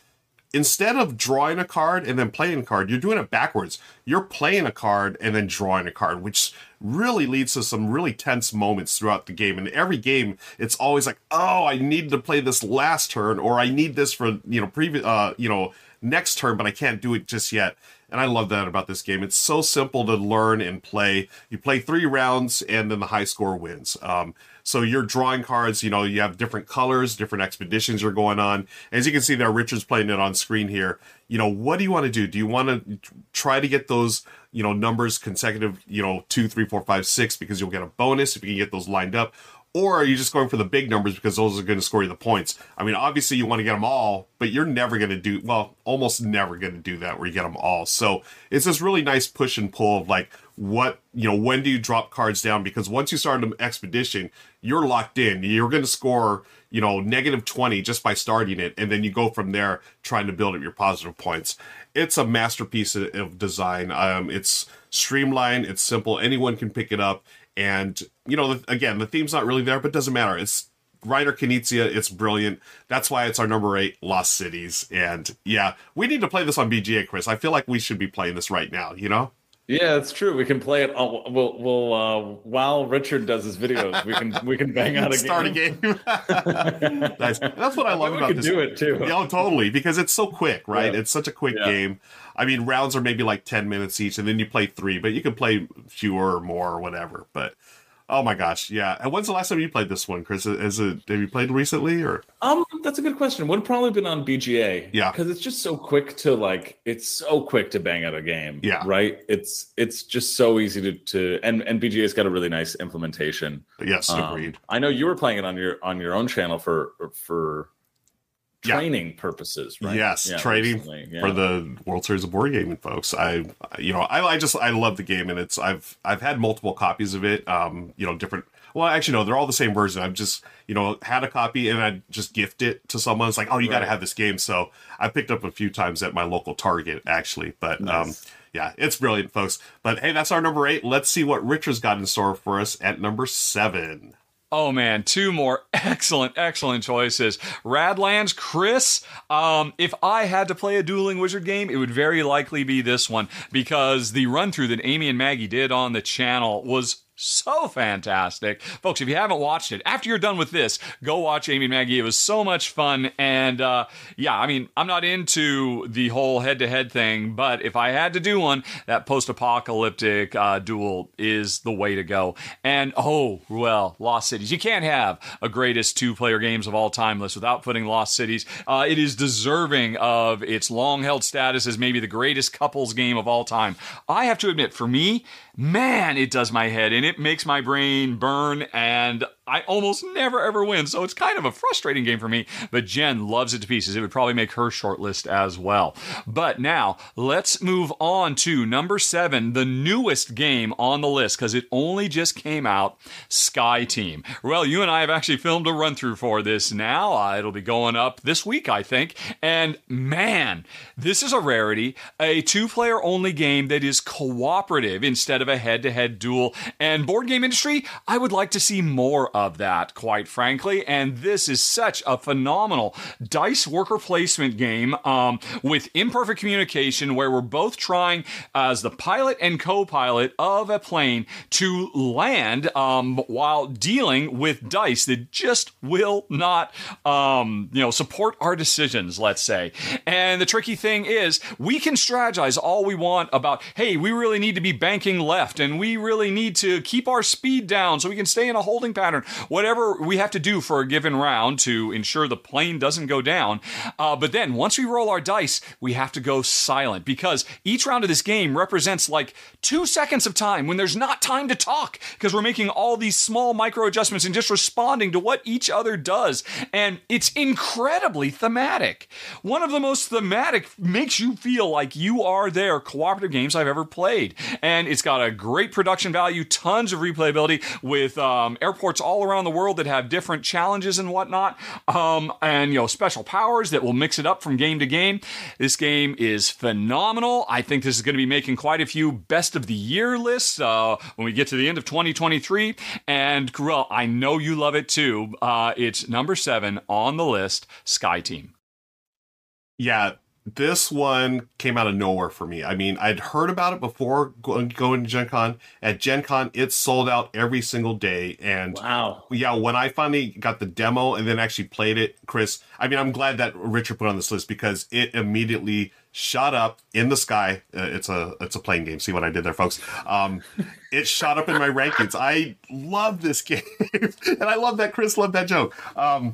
instead of drawing a card and then playing a card, you're doing it backwards. You're playing a card and then drawing a card, which really leads to some really tense moments throughout the game. And every game, it's always like, oh, I need to play this last turn, or I need this for you know previous, uh, you know, next turn, but I can't do it just yet. And I love that about this game. It's so simple to learn and play. You play three rounds, and then the high score wins. Um, so you're drawing cards, you know, you have different colors, different expeditions are going on. As you can see there, Richard's playing it on screen here. You know, what do you want to do? Do you want to try to get those, you know, numbers consecutive, you know, two, three, four, five, six, because you'll get a bonus if you can get those lined up? Or are you just going for the big numbers because those are going to score you the points? I mean, obviously you want to get them all, but you're never going to do, well, almost never going to do that where you get them all. So it's this really nice push and pull of like, what you know when do you drop cards down because once you start an expedition you're locked in you're going to score you know negative 20 just by starting it and then you go from there trying to build up your positive points it's a masterpiece of, design um, it's streamlined it's simple anyone can pick it up and you know again the theme's not really there but doesn't matter it's Reiner Knizia, it's brilliant. That's why it's our number eight, Lost Cities. And yeah, we need to play this on BGA, Chris. I feel like we should be playing this right now, you know? Yeah, it's true. We can play it. All, we'll, we'll uh, while Richard does his videos, we can we can bang out a Start game. a game. nice. That's what I love we about this. do it too. Yeah, oh, totally. Because it's so quick, right? Yeah. It's such a quick Yeah. game. I mean, rounds are maybe like ten minutes each, and then you play three, but you can play fewer or more or whatever. But oh my gosh, yeah. And when's the last time you played this one, Chris? Is it have you played recently or? Um, that's a good question. Would have probably been on BGA. Yeah. because it's just so quick to like. It's so quick to bang out a game. Yeah. right. It's it's just so easy to to and and BGA's got a really nice implementation. Yes, Um, agreed. I know you were playing it on your on your own channel for for Yeah. training purposes, right? Yes, Yeah, training yeah. for the World Series of Board Gaming folks. I, you know, I, I just I love the game, and it's I've I've had multiple copies of it. Um, you know, different. Well, actually, no, they're all the same version. I've just you know had a copy, and I just gift it to someone. It's like, oh, you got to have this game. So I picked up a few times at my local Target, actually. But um, yeah, it's brilliant, folks. But hey, that's our number eight. Let's see what Richard's got in store for us at number seven. Oh man, two more excellent, excellent choices. Radlands, Chris. Um, if I had to play a dueling wizard game, it would very likely be this one because the run through that Amy and Maggie did on the channel was so fantastic. Folks, if you haven't watched it, after you're done with this, go watch Amy and Maggie. It was so much fun. And uh, yeah, I mean, I'm not into the whole head to head thing, but if I had to do one, that post apocalyptic uh, duel is the way to go. And oh, well, Lost Cities. You can't have a greatest two player games of all time list without putting Lost Cities. Uh, it is deserving of its long held status as maybe the greatest couples game of all time. I have to admit, for me, man, it does my head and It makes my brain burn, and I almost never ever win. So it's kind of a frustrating game for me. But Jen loves it to pieces. It would probably make her shortlist as well. But now let's move on to number seven, the newest game on the list because it only just came out. Sky Team. Well, you and I have actually filmed a run through for this now. Uh, it'll be going up this week, I think. And man, this is a rarity. A two player only game that is cooperative instead of a head to head duel. And board game industry, I would like to see more of that, quite frankly. And this is such a phenomenal dice worker placement game um, with imperfect communication where we're both trying as the pilot and co pilot of a plane to land um, while dealing with dice that just will not, um, you know, support our decisions, let's say. And the tricky thing is, we can strategize all we want about, hey, we really need to be banking left and we really need to keep our speed down so we can stay in a holding pattern. Whatever we have to do for a given round to ensure the plane doesn't go down. Uh, but then once we roll our dice, we have to go silent because each round of this game represents like two seconds of time when there's not time to talk because we're making all these small micro adjustments and just responding to what each other does. And it's incredibly thematic. One of the most thematic makes you feel like you are there cooperative games I've ever played. And it's got a great production value, tons of replayability with um, airports all around the world that have different challenges and whatnot. Um, and, you know, special powers that will mix it up from game to game. This game is phenomenal. I think this is going to be making quite a few best of the year lists uh, when we get to the end of 2023. And, well, I know you love it too. Uh, it's number seven on the list Sky Team. Yeah, this one came out of nowhere for me. I mean, I'd heard about it before going, going to Gen Con. At Gen Con, it sold out every single day. And Wow. yeah, when I finally got the demo and then actually played it, Chris, I mean, I'm glad that Richard put on this list because it immediately shot up in the sky. Uh, it's a it's a playing game. See what I did there, folks? Um, it shot up in my rankings. I love this game, and I love that Chris loved that joke. Um,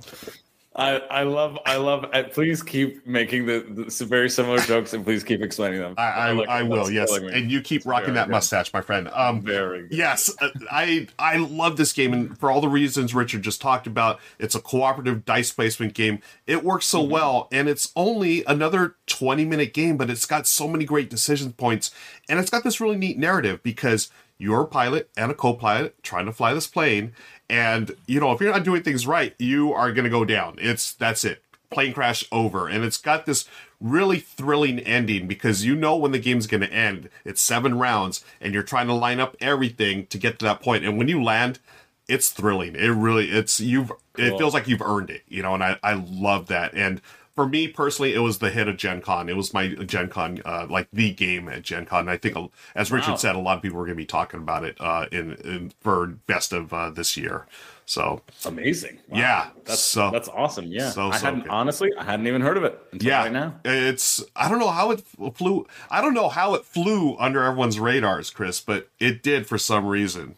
I, I love I love uh, please keep making the, the very similar jokes and please keep explaining them. I I, I will, yes. me. And you keep rocking that good. mustache, my friend. Um, very good. Yes, uh, I I love this game, and for all the reasons Richard just talked about, it's a cooperative dice placement game. It works so Mm-hmm. well, and it's only another twenty minute game, but it's got so many great decision points, and it's got this really neat narrative because you're a pilot and a co-pilot trying to fly this plane, and you know if you're not doing things right, you are going to go down. It's that's it. Plane crash over, and it's got this really thrilling ending because you know when the game's going to end. It's seven rounds, and you're trying to line up everything to get to that point. And when you land, it's thrilling. It really, it's you've. It Cool. feels like you've earned it, you know. And I, I love that. And for me personally, it was the hit of Gen Con. It was my Gen Con, uh, like the game at Gen Con. And I think, uh, as Richard Wow. said, a lot of people were going to be talking about it uh, in, in for best of uh, this year. So Amazing. Wow. Yeah, That's so- that's awesome. Yeah. so, I so hadn't good. honestly I hadn't even heard of it until yeah, right now. it's I don't know how it flew. I don't know how it flew under everyone's radars, Chris, but it did for some reason.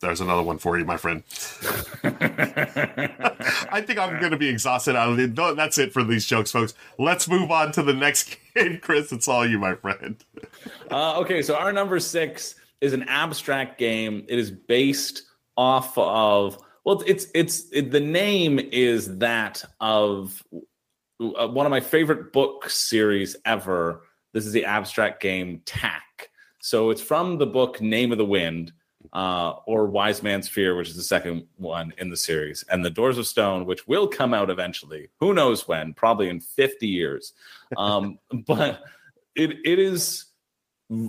There's another one for you, my friend. I think I'm going to be exhausted out of it. That's it for these jokes, folks. Let's move on to the next game, Chris. It's all you, my friend. Uh, okay, so our number six is an abstract game. It is based off of well, it's it's it, the name is that of uh, one of my favorite book series ever. This is the abstract game Tak. So it's from the book Name of the Wind, uh, or Wise Man's Fear, which is the second one in the series, and The Doors of Stone, which will come out eventually. Who knows when? Probably in 50 years. Um, but it it is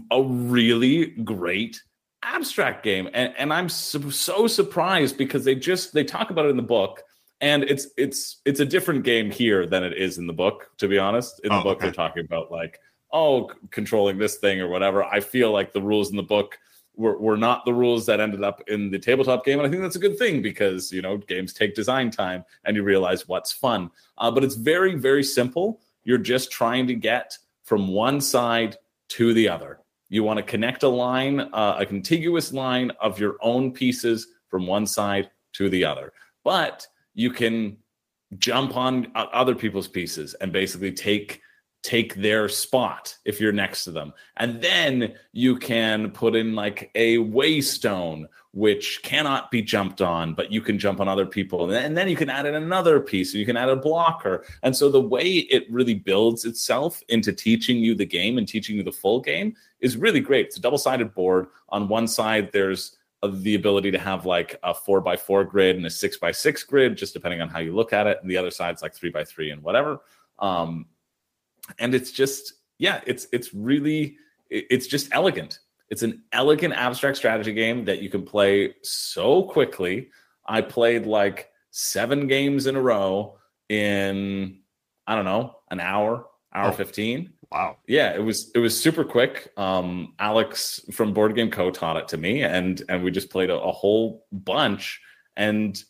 a really great abstract game and, and i'm so, so surprised because they just they talk about it in the book and it's it's it's a different game here than it is in the book to be honest in the Oh, book okay. they're talking about like oh controlling this thing or whatever i feel like the rules in the book were, were not the rules that ended up in the tabletop game. And i think that's a good thing because you know games take design time and you realize what's fun. Uh, but it's very very simple. You're just trying to get from one side to the other. You want to connect a line, uh, a contiguous line of your own pieces from one side to the other. But you can jump on other people's pieces and basically take take their spot if you're next to them. And then you can put in like a waystone which cannot be jumped on, but you can jump on other people. And then, you can add in another piece, and you can add a blocker. And so the way it really builds itself into teaching you the game and teaching you the full game is really great. It's a double sided board. On one side, there's uh, the ability to have like a four by four grid and a six by six grid, just depending on how you look at it. And the other side's like three by three and whatever. Um, and it's just, yeah, it's it's really it's just elegant. It's an elegant abstract strategy game that you can play so quickly. I played like seven games in a row in I don't know an hour, hour Oh. fifteen. Wow. Yeah, it was it was super quick. Um, Alex from Board Game Co taught it to me, and and we just played a, a whole bunch, and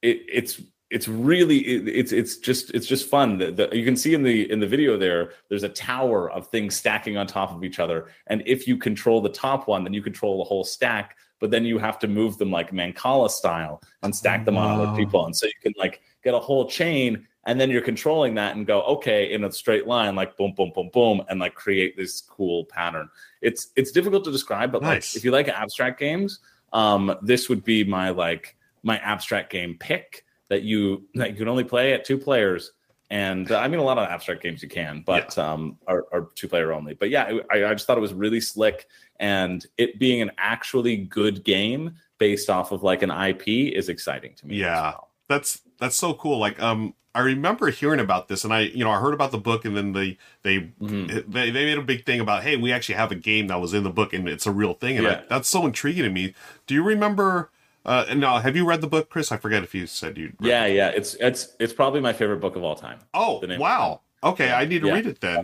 it, it's it's really it, it's it's just it's just fun. The, the, you can see in the in the video there, there's a tower of things stacking on top of each other, and if you control the top one, then you control the whole stack. But then you have to move them like Mancala style and stack them on other people, and so you can like get a whole chain and then you're controlling that and go okay in a straight line like boom boom boom boom and like create this cool pattern it's it's difficult to describe but Nice. like if you like abstract games um this would be my like my abstract game pick that you that you can only play at two players and uh, i mean a lot of abstract games you can but um are, are two player only but yeah I, I just thought it was really slick and it being an actually good game based off of like an ip is exciting to me Yeah. well. That's that's so cool. Like um I remember hearing about this and I you know I heard about the book and then they they Mhm. they, they made a big thing about hey we actually have a game that was in the book and it's a real thing and I, that's so intriguing to me. Do you remember uh and now have you read the book Chris? I forget if you said you Yeah, yeah, it's it's it's probably my favorite book of all time. Oh, wow. Okay, I need to Yeah. read it then.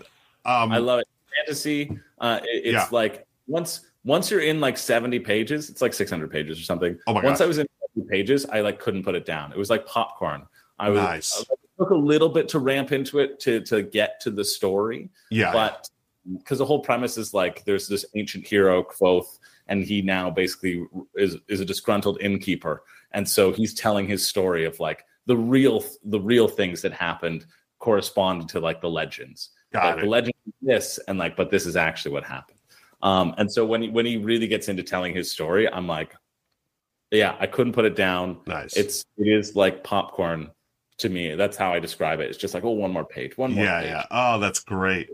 Um I love it. Fantasy. Uh, it- it's Yeah. like once once you're in like 70 pages, it's like 600 pages or something. Oh my once gosh. I was in 70 pages, I like couldn't put it down. It was like popcorn. I was Nice. it took a little bit to ramp into it to to get to the story, yeah. but because the whole premise is like there's this ancient hero Kvothe, and he now basically is is a disgruntled innkeeper, and so he's telling his story of like the real the real things that happened correspond to like the legends. Got like it. the legend is this and like but this is actually what happened. Um and so when he when he really gets into telling his story, I'm like yeah, I couldn't put it down. Nice. It's it is like popcorn to me. That's how I describe it. It's just like, oh, one more page, one more yeah, page. yeah. Oh, that's great.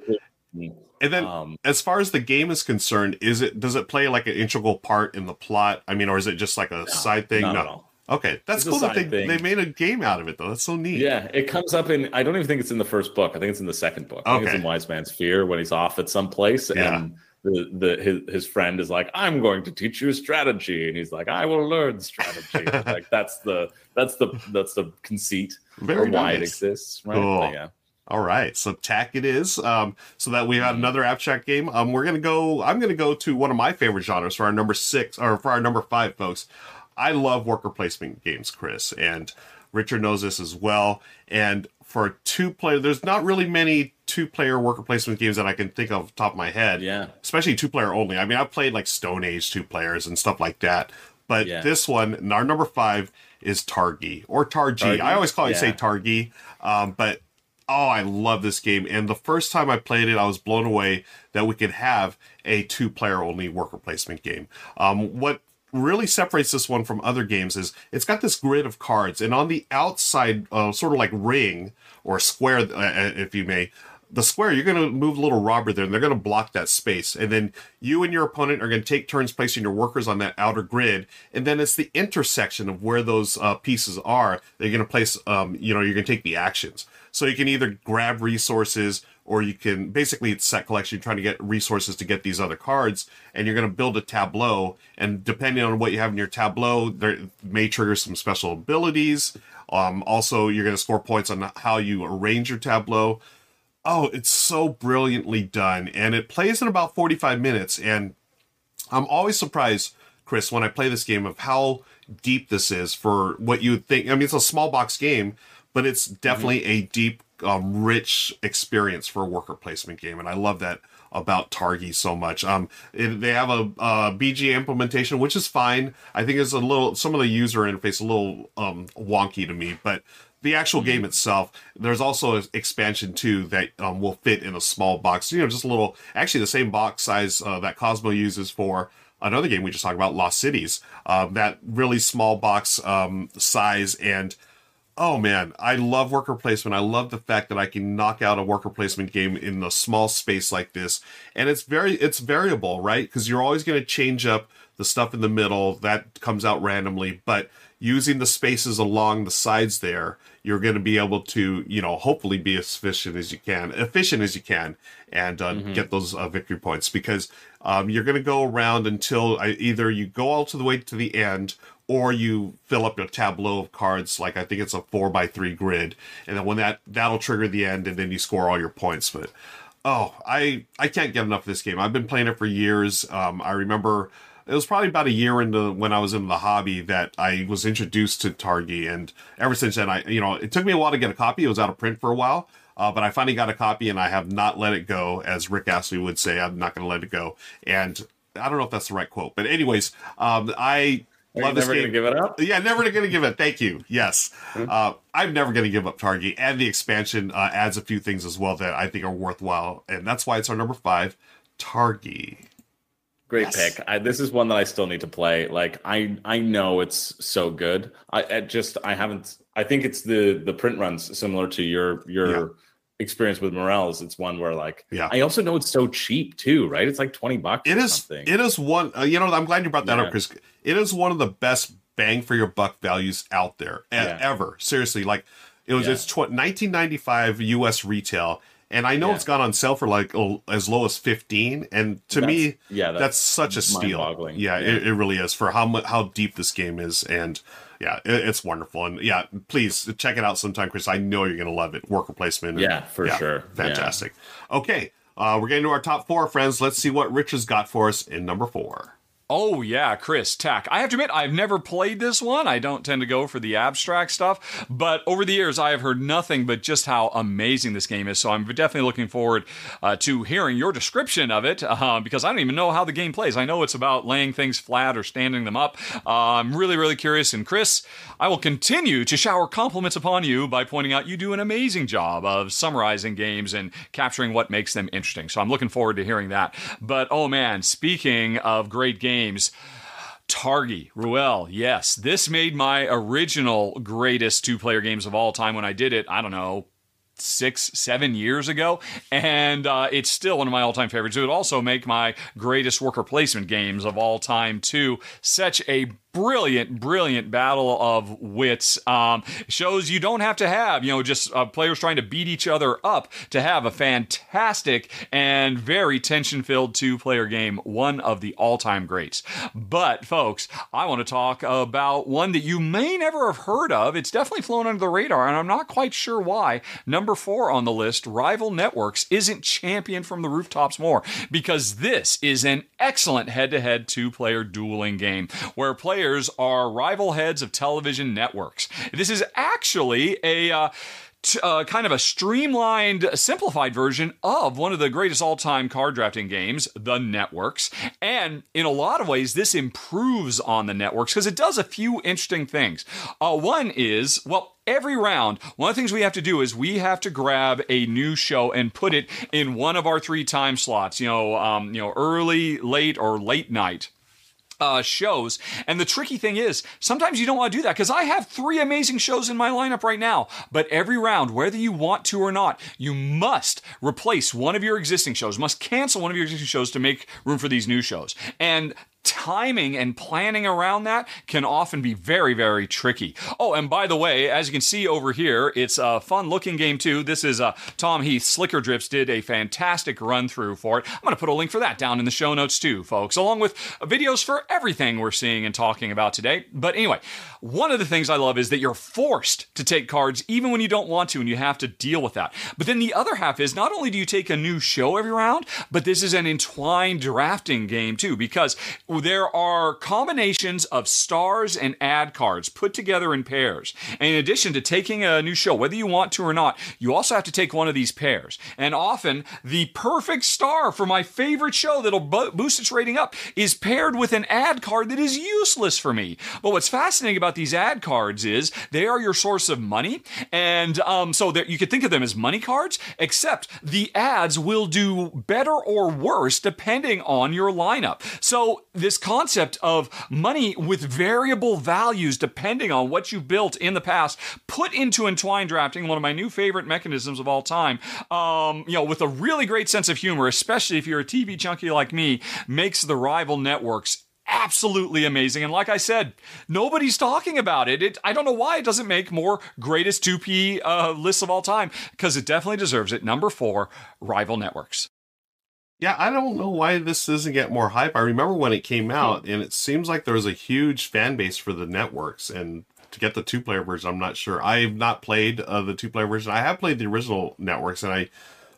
And then, Um, as far as the game is concerned, is it does it play like an integral part in the plot? I mean, or is it just like a side thing? not no. at all. Okay, that's It's cool that they, thing. they made a game out of it though. That's so neat. Yeah, it comes up in. I don't even think it's in the first book. I think it's in the second book. I think it's Okay. in Wise Man's Fear when he's off at some place Yeah. and the, the his, his friend is like, "I'm going to teach you strategy," and he's like, "I will learn strategy." like that's the that's the that's the conceit Very or why it exists, right? Cool. Yeah. All right, so Tak it is. Um, so that we have another abstract game. Um, we're gonna go. I'm gonna go to one of my favorite genres for our number six or for our number five, folks. I love worker placement games, Chris, and Richard knows this as well. And for two player, there's not really many two player worker placement games that I can think of top of my head. Yeah. especially two player only. I mean, I've played like Stone Age two players and stuff like that. But Yeah. this one, our number five, is Targi or Targi. Targi? I always call it say Targi, um, but oh, I love this game. And the first time I played it, I was blown away that we could have a two player only worker placement game. Um, what really separates this one from other games is it's got this grid of cards, and on the outside, uh, sort of like ring or square, uh, if you may, the square, you're going to move a little robber there, and they're going to block that space. And then you and your opponent are going to take turns placing your workers on that outer grid. And then it's the intersection of where those uh, pieces are. They're going to place, um, you know, you're going to take the actions. So you can either grab resources or you can basically it's set collection you're trying to get resources to get these other cards and you're going to build a tableau and depending on what you have in your tableau there may trigger some special abilities. Um, also you're going to score points on how you arrange your tableau. Oh it's so brilliantly done and it plays in about 45 minutes and i'm always surprised chris when i play this game of how deep this is for what you would think i mean it's a small box game but it's definitely a deep um, rich experience for a worker placement game and i love that about Targi so much. Um, it, they have a, uh BG implementation, which is fine. I think it's a little some of the user interface a little um, wonky to me, but the actual game itself, there's also an expansion too that um, will fit in a small box. You know, just a little. Actually, the same box size uh, that Kosmos uses for another game we just talked about, Lost Cities. Um, that really small box um, size and oh man, I love worker placement. I love the fact that I can knock out a worker placement game in a small space like this, and it's very it's variable, right? Because you're always going to change up the stuff in the middle that comes out randomly, but using the spaces along the sides there, you're going to be able to, you know, hopefully be as efficient as you can, efficient as you can, and uh, get those uh, victory points because um, you're going to go around until I, either you go all to the way to the end or you fill up a tableau of cards like i think it's a four by three grid and then when that that'll trigger the end and then you score all your points but oh i i can't get enough of this game i've been playing it for years um, i remember it was probably about a year into when i was in the hobby that i was introduced to targi and ever since then i you know it took me a while to get a copy it was out of print for a while uh, but I finally got a copy and I have not let it go, as Rick Astley would say. I'm not going to let it go. And I don't know if that's the right quote, but anyways, um, I Are love you this never game. gonna give it up? Yeah, never going to give it. Thank you. Yes, uh, I'm never going to give up Targi, and the expansion uh, adds a few things as well that I think are worthwhile, and that's why it's our number five, Targi. Great Yes. pick. I, this is one that I still need to play. Like I, I know it's so good. I, I just I haven't. I think it's the the print runs similar to your your Yeah. experience with Morels. It's one where like Yeah. I also know it's so cheap too, right? It's like twenty bucks. It or is. Something. It is one. Uh, you know, I'm glad you brought that Yeah. up because it is one of the best bang for your buck values out there Yeah. ever. Seriously, like it was. Yeah. It's tw- 1995 U.S. retail, and I know Yeah. it's gone on sale for like l- as low as 15. And to me, yeah, that's, such a steal. Yeah, Yeah. It, it really is for how mu- how deep this game is, and yeah, it, it's wonderful. And yeah, please check it out sometime, Chris. I know you're gonna love it. Worker placement. and- Yeah, for sure. Fantastic. Okay, uh, we're getting to our top four, friends. Let's see what Rich has got for us in number four. Oh yeah, Chris Tak. I have to admit, I've never played this one. I don't tend to go for the abstract stuff, but over the years, I have heard nothing but just how amazing this game is. So I'm definitely looking forward uh, to hearing your description of it uh, because I don't even know how the game plays. I know it's about laying things flat or standing them up. Uh, I'm really, really curious. And Chris, I will continue to shower compliments upon you by pointing out you do an amazing job of summarizing games and capturing what makes them interesting. So I'm looking forward to hearing that. But oh man, speaking of great games games. Targi, Ruel, yes. This made my original greatest two player games of all time when I did it, I don't know, six, seven years ago, and uh, it's still one of my all-time favorites. It would also make my greatest worker placement games of all time too. Such a brilliant, brilliant battle of wits. Um, shows you don't have to have, you know, just uh, players trying to beat each other up to have a fantastic and very tension filled two player game, one of the all time greats. But, folks, I want to talk about one that you may never have heard of. It's definitely flown under the radar, and I'm not quite sure why. Number four on the list, Rival Networks, isn't championed from the rooftops more because this is an excellent head to head two player dueling game where players players are rival heads of television networks. This is actually a. Uh, uh, kind of a streamlined, simplified version of one of the greatest all time card drafting games, The Networks. And in a lot of ways, this improves on The Networks because it does a few interesting things. Uh, one is, well, every round, one of the things we have to do is we have to grab a new show and put it in one of our three time slots, you know, um, you know, early, late, or late night uh, shows. And the tricky thing is, sometimes you don't want to do that because I have three amazing shows in my lineup right now. But every round, whether you want to or not, you must replace one of your existing shows, must cancel one of your existing shows to make room for these new shows. And timing and planning around that can often be very, very tricky. Oh, and by the way, as you can see over here, it's a fun looking game too. This is uh, Tom Heath. Slickerdrips did a fantastic run through for it. I'm going to put a link for that down in the show notes too, folks, along with videos for everything we're seeing and talking about today. But anyway, one of the things I love is that you're forced to take cards even when you don't want to and you have to deal with that. But then the other half is not only do you take a new show every round, but this is an entwined drafting game too, because there are combinations of stars and ad cards put together in pairs. And in addition to taking a new show, whether you want to or not, you also have to take one of these pairs. And often, the perfect star for my favorite show that'll boost its rating up is paired with an ad card that is useless for me. But what's fascinating about these ad cards is they are your source of money. And um, so you could think of them as money cards, except the ads will do better or worse depending on your lineup. So this concept of money with variable values depending on what you built in the past put into entwine drafting, one of my new favorite mechanisms of all time. Um, you know, with a really great sense of humor, especially if you're a TV junkie like me, makes the rival networks absolutely amazing. And like I said, nobody's talking about it. it I don't know why it doesn't make more greatest 2P uh, lists of all time because it definitely deserves it. Number four, Rival Networks. Yeah, I don't know why this doesn't get more hype. I remember when it came out, and it seems like there was a huge fan base for the networks. And to get the two player version, I'm not sure. I've not played uh, the two player version. I have played the original networks, and I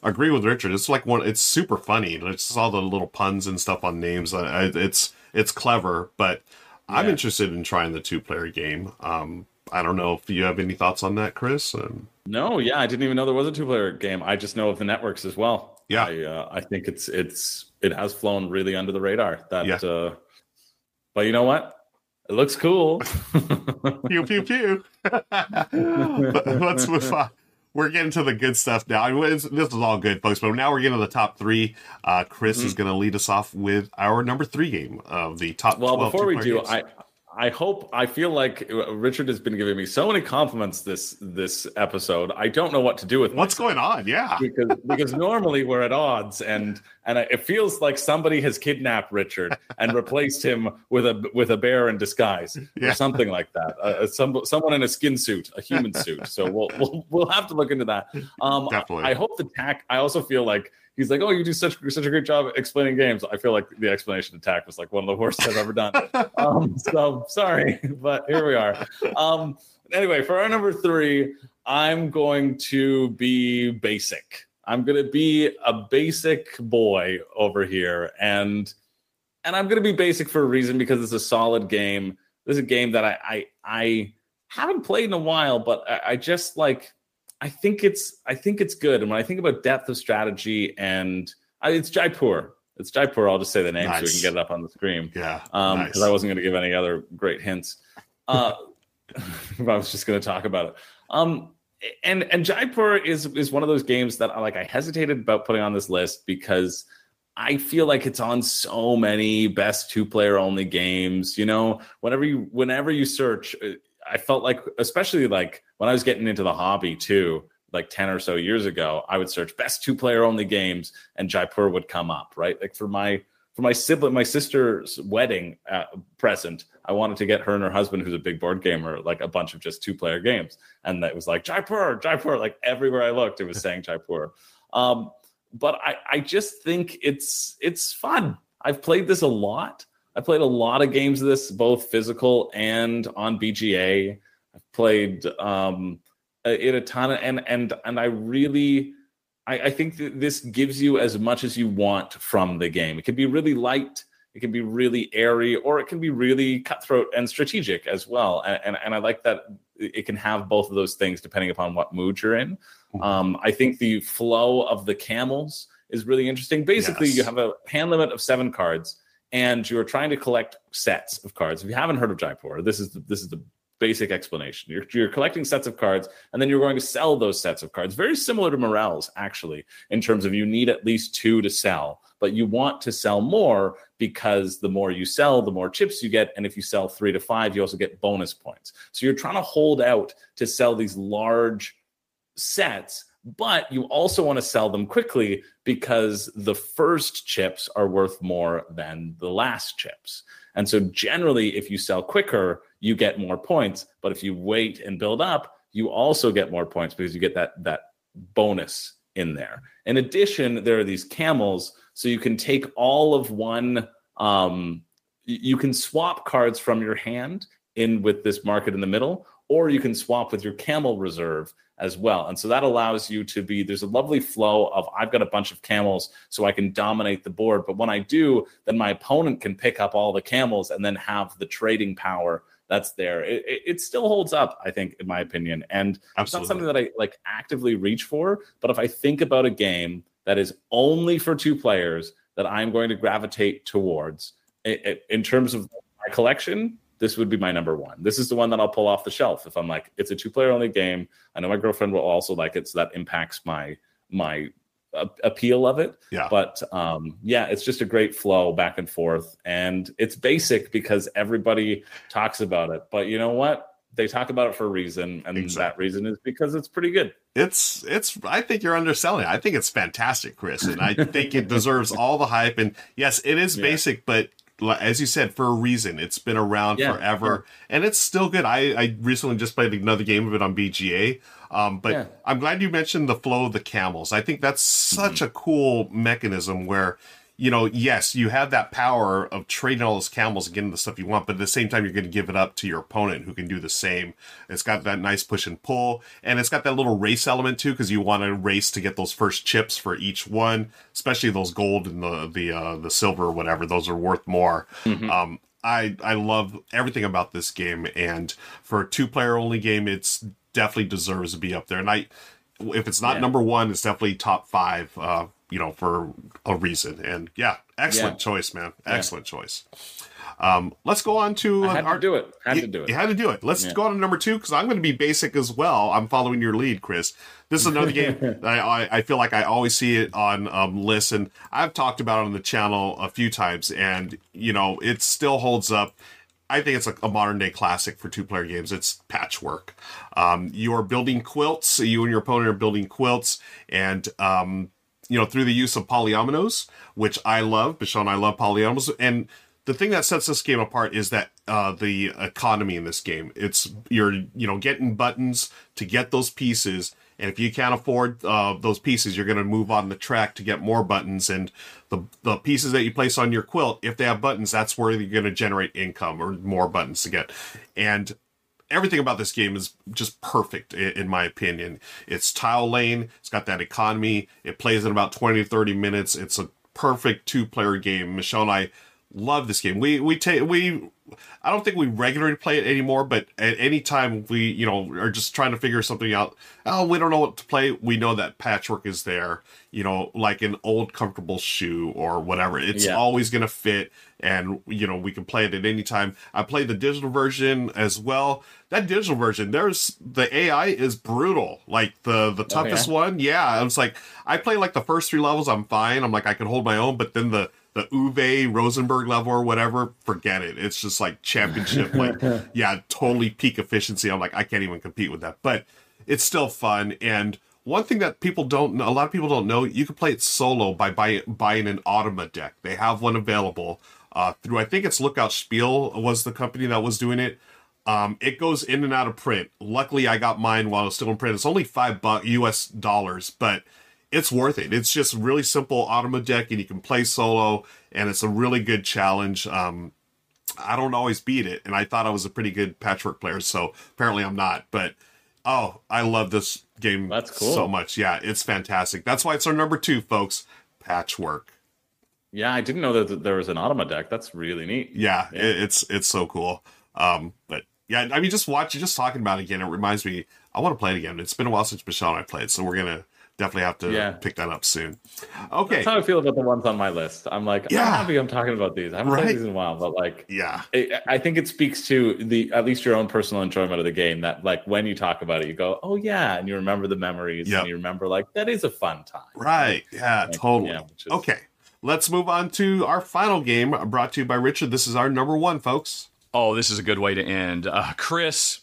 agree with Richard. It's like one. It's super funny. It's just all the little puns and stuff on names. It's it's clever, but yeah. I'm interested in trying the two player game. Um, I don't know if you have any thoughts on that, Chris. Um, no, yeah, I didn't even know there was a two player game. I just know of the networks as well. Yeah, I, uh, I think it's it's it has flown really under the radar. That, yeah. uh, but you know what? It looks cool. pew pew pew. let's move on. We're getting to the good stuff now. I mean, this is all good, folks. But now we're getting to the top three. Uh, Chris mm-hmm. is going to lead us off with our number three game of the top. Well, before we do, games. I I hope I feel like uh, Richard has been giving me so many compliments this this episode. I don't know what to do with what's going on. Yeah, because because normally we're at odds, and and it feels like somebody has kidnapped Richard and replaced him with a with a bear in disguise yeah. or something like that. Uh, uh, some someone in a skin suit, a human suit. So we'll we'll we'll have to look into that. Um, Definitely. I, I hope the Tak. I also feel like he's like, "Oh, you do such such a great job explaining games." I feel like the explanation attack was like one of the worst I've ever done. um, so sorry, but here we are. Um, anyway, for our number three, I'm going to be basic. I'm going to be a basic boy over here, and and I'm going to be basic for a reason because it's a solid game. This is a game that I I, I haven't played in a while, but I, I, just like. I think it's I think it's good. And when I think about depth of strategy and I, it's Jaipur. It's Jaipur. I'll just say the name nice. so we can get it up on the screen. Yeah. Um, because nice. I wasn't going to give any other great hints. Uh, I was just going to talk about it. Um, and and Jaipur is is one of those games that I like. I hesitated about putting on this list because I feel like it's on so many best two player only games. You know, whenever you whenever you search, uh, I felt like, especially like when I was getting into the hobby too, like 10 or so years ago, I would search best two player only games and Jaipur would come up, right? Like for my for my sibling, my sister's wedding uh, present, I wanted to get her and her husband, who's a big board gamer, like a bunch of just two player games. And that was like Jaipur, Jaipur, like everywhere I looked, it was saying Jaipur. Um, but I, I just think it's it's fun. I've played this a lot. I played a lot of games of this, both physical and on BGA. I've played um, it a ton, of, and and and I really I, I think that this gives you as much as you want from the game. It can be really light, it can be really airy, or it can be really cutthroat and strategic as well. And, and, and I like that it can have both of those things depending upon what mood you're in. Mm-hmm. Um, I think the flow of the camels is really interesting. Basically, yes. you have a hand limit of seven cards, and you are trying to collect sets of cards. If you haven't heard of Jaipur, this is the, this is the basic explanation. You're, you're collecting sets of cards, and then you're going to sell those sets of cards. Very similar to Morels, actually, in terms of you need at least two to sell, but you want to sell more because the more you sell, the more chips you get. And if you sell three to five, you also get bonus points. So you're trying to hold out to sell these large sets but you also want to sell them quickly because the first chips are worth more than the last chips. And so generally if you sell quicker, you get more points. But if you wait and build up, you also get more points because you get that that bonus in there. In addition, there are these camels, so you can take all of one. Um, you can swap cards from your hand in with this market in the middle, or you can swap with your camel reserve as well. And so that allows you to be there's a lovely flow of I've got a bunch of camels so I can dominate the board. But when I do, then my opponent can pick up all the camels and then have the trading power that's there. It, it, it, still holds up, I think, in my opinion. And Absolutely. it's not something that I like actively reach for. But if I think about a game that is only for two players that I'm going to gravitate towards it, in terms of my collection, this would be my number one. This is the one that I'll pull off the shelf if I'm like, it's a two player only game. I know my girlfriend will also like it, so that impacts my my appeal of it. Yeah. But um, yeah, it's just a great flow back and forth, and it's basic because everybody talks about it. But you know what? They talk about it for a reason, and exactly. that reason is because it's pretty good. It's it's. I think you're underselling it. I think it's fantastic, Chris, and I think it deserves all the hype. And yes, it is yeah. basic, but as you said, for a reason. It's been around yeah, forever, yeah. and it's still good. I, I recently just played another game of it on BGA. Um, but yeah. I'm glad you mentioned the flow of the camels. I think that's such mm-hmm. a cool mechanism where, you know, yes, you have that power of trading all those camels and getting the stuff you want, but at the same time, you're going to give it up to your opponent who can do the same. It's got that nice push and pull, and it's got that little race element too, because you want to race to get those first chips for each one, especially those gold and the the uh, the silver or whatever. Those are worth more. Mm-hmm. Um, I I love everything about this game, and for a two player only game, it's definitely deserves to be up there. And I, if it's not yeah. number one, it's definitely top five. Uh, you know, for a reason. And yeah, excellent yeah. choice, man. Excellent yeah. choice. Um, let's go on to I had our, to do it. Had you, to do it. You had to do it. Let's yeah. go on to number two because I'm going to be basic as well. I'm following your lead, Chris. This is another game I, I, feel like I always see it on um, lists, and I've talked about it on the channel a few times, and you know it still holds up. I think it's a, a modern day classic for two player games. It's patchwork. Um, you're building quilts. You and your opponent are building quilts, and um, you know through the use of polyominoes, which I love. And I love polyominoes, and the thing that sets this game apart is that uh, the economy in this game. It's you're you know getting buttons to get those pieces, and if you can't afford uh, those pieces, you're going to move on the track to get more buttons. And the the pieces that you place on your quilt, if they have buttons, that's where you're going to generate income or more buttons to get. And everything about this game is just perfect in, my opinion. It's tile lane. It's got that economy. It plays in about 20 to 30 minutes. It's a perfect two player game. Michelle and I love this game. We we take we I don't think we regularly play it anymore, but at any time we, you know, are just trying to figure something out. Oh, we don't know what to play. We know that patchwork is there, you know, like an old comfortable shoe or whatever. It's Yeah. always going to fit and, you know, we can play it at any time. I played the digital version as well. That digital version, there's the AI is brutal. Like the the toughest yeah? one, yeah. I was like, I play like the first three levels, I'm fine. I'm like, I can hold my own, but then the the Uwe Rosenberg level or whatever, forget it. It's just like championship, like yeah, totally peak efficiency. I'm like, I can't even compete with that. But it's still fun. And one thing that people don't know, a lot of people don't know, you can play it solo by buy, buying an Automa deck. They have one available uh, through, I think it's Lookout Spiel was the company that was doing it. Um, it goes in and out of print. Luckily, I got mine while it was still in print. It's only five bu- US dollars, but it's worth it. It's just really simple Automa deck, and you can play solo, and it's a really good challenge. Um, I don't always beat it, and I thought I was a pretty good patchwork player, so apparently I'm not. But oh, I love this game That's cool. so much. Yeah, it's fantastic. That's why it's our number two, folks. Patchwork. Yeah, I didn't know that there was an Automa deck. That's really neat. Yeah, Yeah. It, it's it's so cool. Um, but yeah, I mean, just watch, just talking about it again, it reminds me. I want to play it again. It's been a while since Michelle and I played, so we're gonna definitely have to Yeah. pick that up soon. Okay. That's how I feel about the ones on my list. I'm like, Yeah. I'm happy I'm talking about these. I haven't Right. played these in a while, but like, Yeah. I I think it speaks to the at least your own personal enjoyment of the game. That like when you talk about it, you go, "Oh yeah," and you remember the memories, Yep. and you remember like that is a fun time. Right. Yeah. Like, totally. yeah, is- Okay. Let's move on to our final game brought to you by Richard. This is our number one, folks. Oh, this is a good way to end. Uh, Chris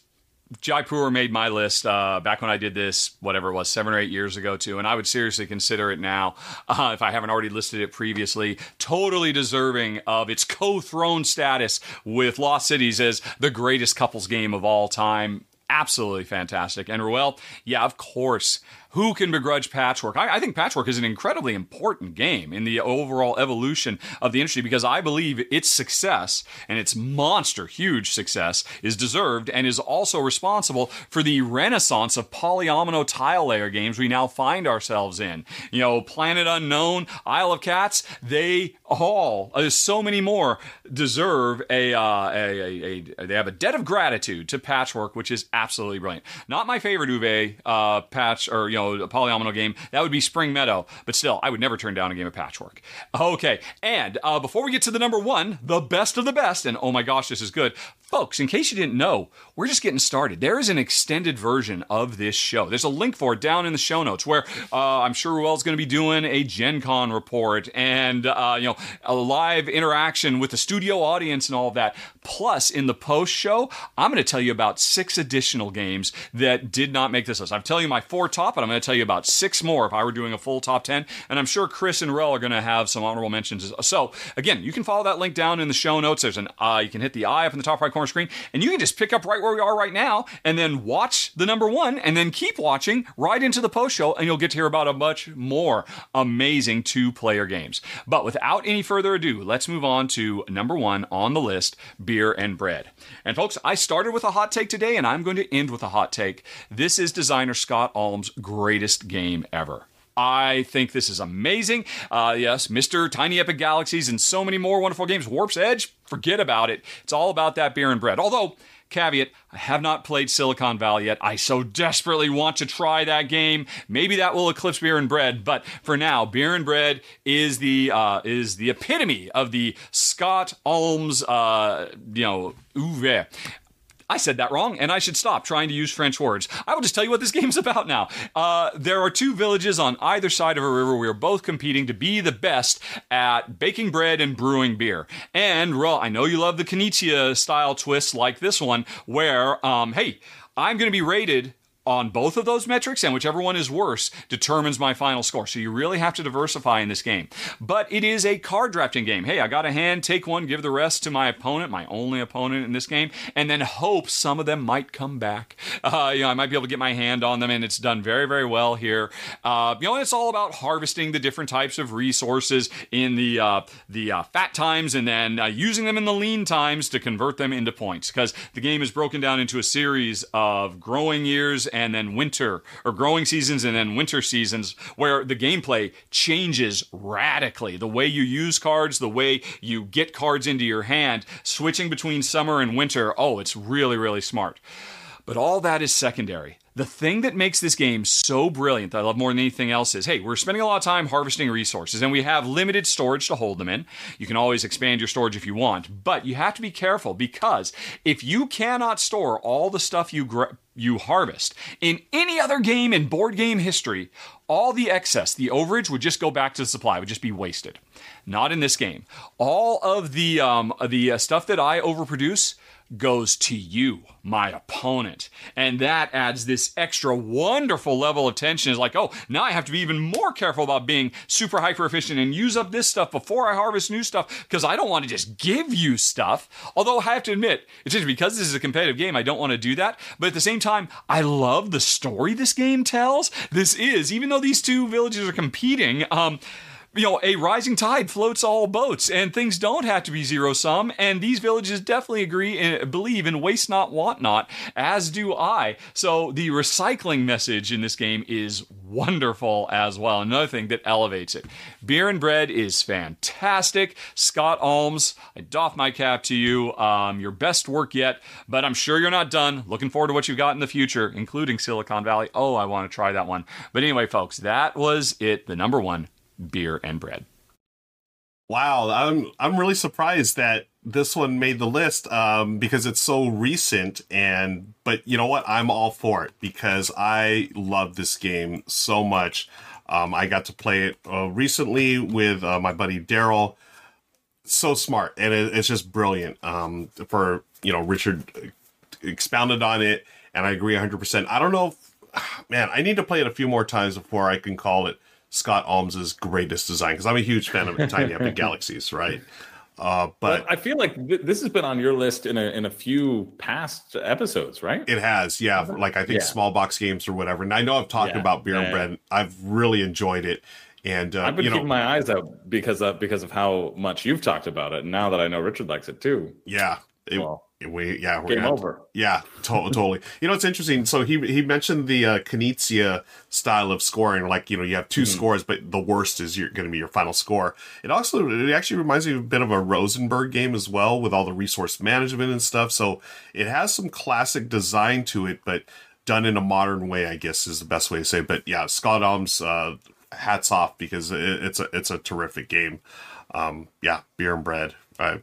Jaipur made my list uh, back when I did this, whatever it was, seven or eight years ago, too. And I would seriously consider it now uh, if I haven't already listed it previously. Totally deserving of its co throne status with Lost Cities as the greatest couples game of all time. Absolutely fantastic. And Ruel, yeah, of course. Who can begrudge Patchwork? I, I think Patchwork is an incredibly important game in the overall evolution of the industry because I believe its success and its monster huge success is deserved and is also responsible for the renaissance of polyomino tile layer games we now find ourselves in. You know, Planet Unknown, Isle of Cats, they all, uh, so many more, deserve a, uh, a, a, a, they have a debt of gratitude to Patchwork, which is absolutely brilliant. Not my favorite Uwe uh, patch or, you know, a polyomino game. That would be Spring Meadow, but still, I would never turn down a game of Patchwork. Okay, and uh, before we get to the number one, the best of the best, and oh my gosh, this is good. Folks, in case you didn't know, we're just getting started. There is an extended version of this show. There's a link for it down in the show notes where uh, I'm sure Ruel's going to be doing a Gen Con report and uh, you know a live interaction with the studio audience and all of that. Plus, in the post show, I'm going to tell you about six additional games that did not make this list. I'm telling you my four top, and I'm going to tell you about six more if I were doing a full top 10. And I'm sure Chris and Ruel are going to have some honorable mentions. So, again, you can follow that link down in the show notes. There's an uh, you can hit the eye up in the top right corner screen, and you can just pick up right where we are right now and then watch the number one and then keep watching right into the post show, and you'll get to hear about a much more amazing two player games. But without any further ado, let's move on to number one on the list beer and bread. And folks, I started with a hot take today, and I'm going to end with a hot take. This is designer Scott Almes' greatest game ever. I think this is amazing. Uh, yes, Mr. Tiny Epic Galaxies and so many more wonderful games. Warp's Edge, forget about it. It's all about that beer and bread. Although, caveat, I have not played Silicon Valley yet. I so desperately want to try that game. Maybe that will eclipse beer and bread, but for now, beer and bread is the uh, is the epitome of the Scott Almes, uh, you know, ouvre. I said that wrong, and I should stop trying to use French words. I will just tell you what this game's about now. Uh, there are two villages on either side of a river. We are both competing to be the best at baking bread and brewing beer. And, well, I know you love the Knizia style twists like this one, where, um, hey, I'm going to be rated on both of those metrics, and whichever one is worse determines my final score. So you really have to diversify in this game. But it is a card drafting game. Hey, I got a hand, take one, give the rest to my opponent, my only opponent in this game, and then hope some of them might come back. Uh, you know, I might be able to get my hand on them, and it's done very, very well here. Uh, you know, it's all about harvesting the different types of resources in the uh, the uh, fat times, and then uh, using them in the lean times to convert them into points. Because the game is broken down into a series of growing years then winter, or growing seasons and then winter seasons, where the gameplay changes radically. The way you use cards, the way you get cards into your hand, switching between summer and winter. Oh, it's really, really smart. But all that is secondary. The thing that makes this game so brilliant I love more than anything else is hey, we're spending a lot of time harvesting resources and we have limited storage to hold them in. You can always expand your storage if you want, but you have to be careful because if you cannot store all the stuff you gr- you harvest in any other game in board game history, all the excess, the overage would just go back to the supply, would just be wasted. Not in this game. All of the um, the uh, stuff that I overproduce goes to you, my opponent. And that adds this extra wonderful level of tension. Is like, oh, now I have to be even more careful about being super hyper efficient and use up this stuff before I harvest new stuff because I don't want to just give you stuff. Although I have to admit, it's just because this is a competitive game, I don't want to do that. But at the same time, I love the story this game tells. This is, even though these two villages are competing, um, you know, a rising tide floats all boats, and things don't have to be zero sum. And these villages definitely agree and believe in waste not, want not, as do I. So the recycling message in this game is wonderful as well. Another thing that elevates it. Beer and bread is fantastic. Scott Almes, I doff my cap to you. Um, your best work yet, but I'm sure you're not done. Looking forward to what you've got in the future, including Silicon Valley. Oh, I want to try that one. But anyway, folks, that was it. The number one beer and bread. Wow, I'm I'm really surprised that this one made the list um, because it's so recent and but you know what I'm all for it because I love this game so much. Um, I got to play it uh, recently with uh, my buddy Daryl. So smart and it, it's just brilliant. Um, for you know Richard expounded on it and I agree 100. percent I don't know, if, man. I need to play it a few more times before I can call it Scott Almes's greatest design because I'm a huge fan of Tiny Epic Galaxies, right? Uh, but I feel like th- this has been on your list in a in a few past episodes, right? It has, yeah. Like I think yeah. small box games or whatever. And I know I've talked yeah, about Beer yeah, and Bread. I've really enjoyed it. And uh, I've been you know, keeping my eyes out because of because of how much you've talked about it. And now that I know Richard likes it too. Yeah. It, well, we yeah we're game over. To, yeah, to- totally. You know, it's interesting. So he he mentioned the uh, Knizia style of scoring. Like you know, you have 2 mm-hmm. scores, but the worst is going to be your final score. It also it actually reminds me a bit of a Rosenberg game as well, with all the resource management and stuff. So it has some classic design to it, but done in a modern way. I guess is the best way to say. It. But yeah, Scott Almes, uh, hats off because it, it's a it's a terrific game. Um, yeah, beer and bread. Uh,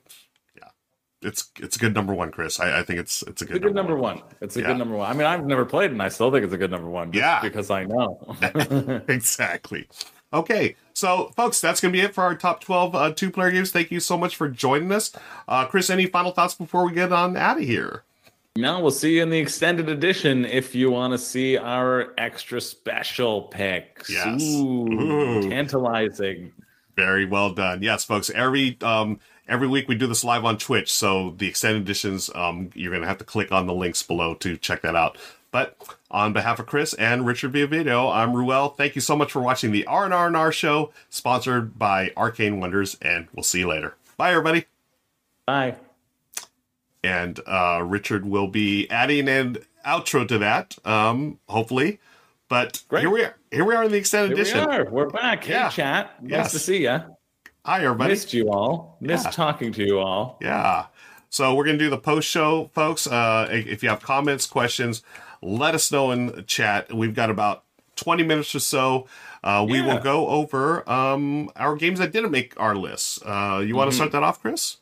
it's it's a good number one, Chris. I, I think it's it's a good, it's a good number, one. one. It's a yeah. good number one. I mean, I've never played, and I still think it's a good number one. yeah, because I know exactly. Okay, so folks, that's gonna be it for our top twelve uh, two player games. Thank you so much for joining us, uh, Chris. Any final thoughts before we get on out of here? No, we'll see you in the extended edition if you want to see our extra special picks. Yes, Ooh, Ooh. tantalizing. Very well done. Yes, folks. Every um every week we do this live on Twitch, so the extended editions, um, you're gonna have to click on the links below to check that out. But on behalf of Chris and Richard Villavideo, I'm Ruel. Thank you so much for watching the R&R and R show, sponsored by Arcane Wonders, and we'll see you later. Bye, everybody. Bye. And uh, Richard will be adding an outro to that, um, hopefully. But Great. here we are. Here we are in the extended here edition. We are. We're back. Yeah. Hey, chat. Nice yes. to see you. Hi, everybody. Missed you all. Missed yeah. talking to you all. Yeah. So we're going to do the post show, folks. Uh, if you have comments, questions, let us know in the chat. We've got about 20 minutes or so. Uh, we yeah. will go over um, our games that didn't make our list. Uh, you want to mm-hmm. start that off, Chris?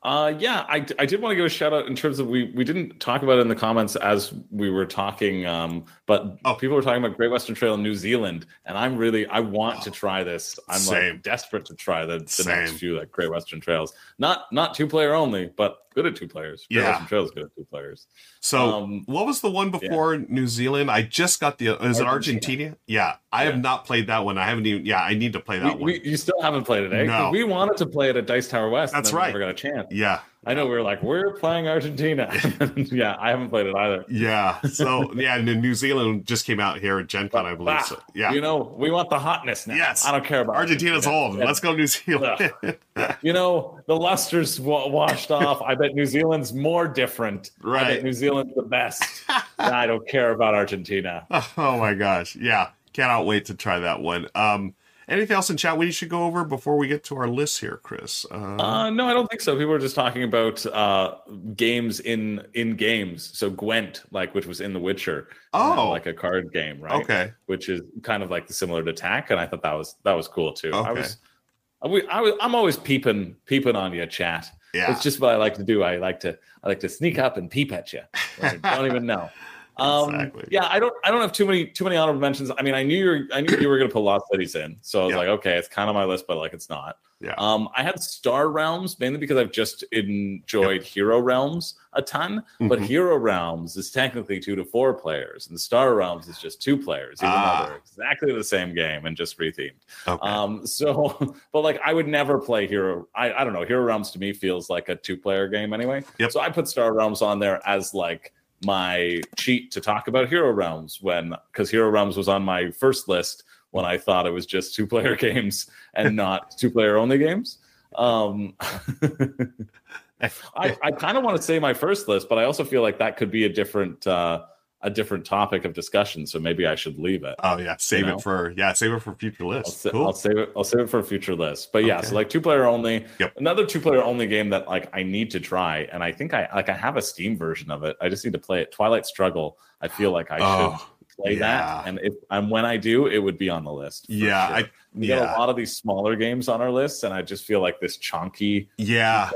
Uh, yeah, I, I did want to give a shout out in terms of we we didn't talk about it in the comments as we were talking, um, but oh. people were talking about Great Western Trail in New Zealand, and I'm really I want oh. to try this. I'm Same. like desperate to try the, the next few like Great Western Trails. Not not two player only, but good at two players. Yeah, Western good at two players. So um, what was the one before yeah. New Zealand? I just got the is Argentina. it Argentina? Yeah, I yeah. have not played that one. I haven't even. Yeah, I need to play that we, one. We, you still haven't played it, eh? No. We wanted to play it at Dice Tower West. That's right. We Never got a chance. Yeah. I know we were like, we're playing Argentina. yeah, I haven't played it either. Yeah. So yeah, and then New Zealand just came out here at Gen Con, I believe. Ah, So, yeah. You know, we want the hotness now. Yes. I don't care about Argentina's Argentina. old. Yeah. Let's go New Zealand. You know, the luster's wa- washed off. I bet New Zealand's more different. I Right. bet New Zealand's the best. I don't care about Argentina. oh my gosh. Yeah. Cannot wait to try that one. Um anything else in chat we should go over before we get to our list here, Chris? Uh, Uh, no, I don't think so. People were just talking about uh, games in in games. So Gwent, like which was in The Witcher, uh, Oh. like a card game, right? okay. Which is kind of like the similar to Tak, and I thought that was that was cool too. I Okay. was, I, was- I was, I'm always peeping peeping on your chat. Yeah. It's just what I like to do. I like to I like to sneak up and peep at you. I don't even know. Um, Exactly. Yeah, I don't. I don't have too many too many honorable mentions. I mean, I knew you were. I knew you were going to put Lost Cities in, so I was Yeah. like, okay, it's kind of my list, but like it's not. Yeah. Um, I had Star Realms mainly because I've just enjoyed Hero Realms a ton, but Mhm. Hero Realms is technically two to four players, and Star Realms is just two players, even Ah. though they're exactly the same game and just rethemed. Okay. Um, so, but like I would never play Hero. I, I don't know. Hero Realms to me feels like a two player game anyway. Yep. So I put Star Realms on there as like my cheat to talk about Hero Realms when because Hero Realms was on my first list when I thought it was just two player games and not two player only games. Um, I, I kind of want to say my first list, but I also feel like that could be a different uh, a different topic of discussion. So maybe I should leave it. oh yeah. Save know. it for yeah, save it for future I'll, lists. sa- Cool. I'll save it. I'll save it for a future list. But yeah, Okay. so like two player only. Yep. Another two player only game that like I need to try, and I think I like I have a Steam version of it. I just need to play it. Twilight Struggle. I feel like I Oh, should play yeah. that, and if and when I do, it would be on the list. yeah, sure. I we yeah. a lot of these smaller games on our list, and I just feel like this chunky yeah.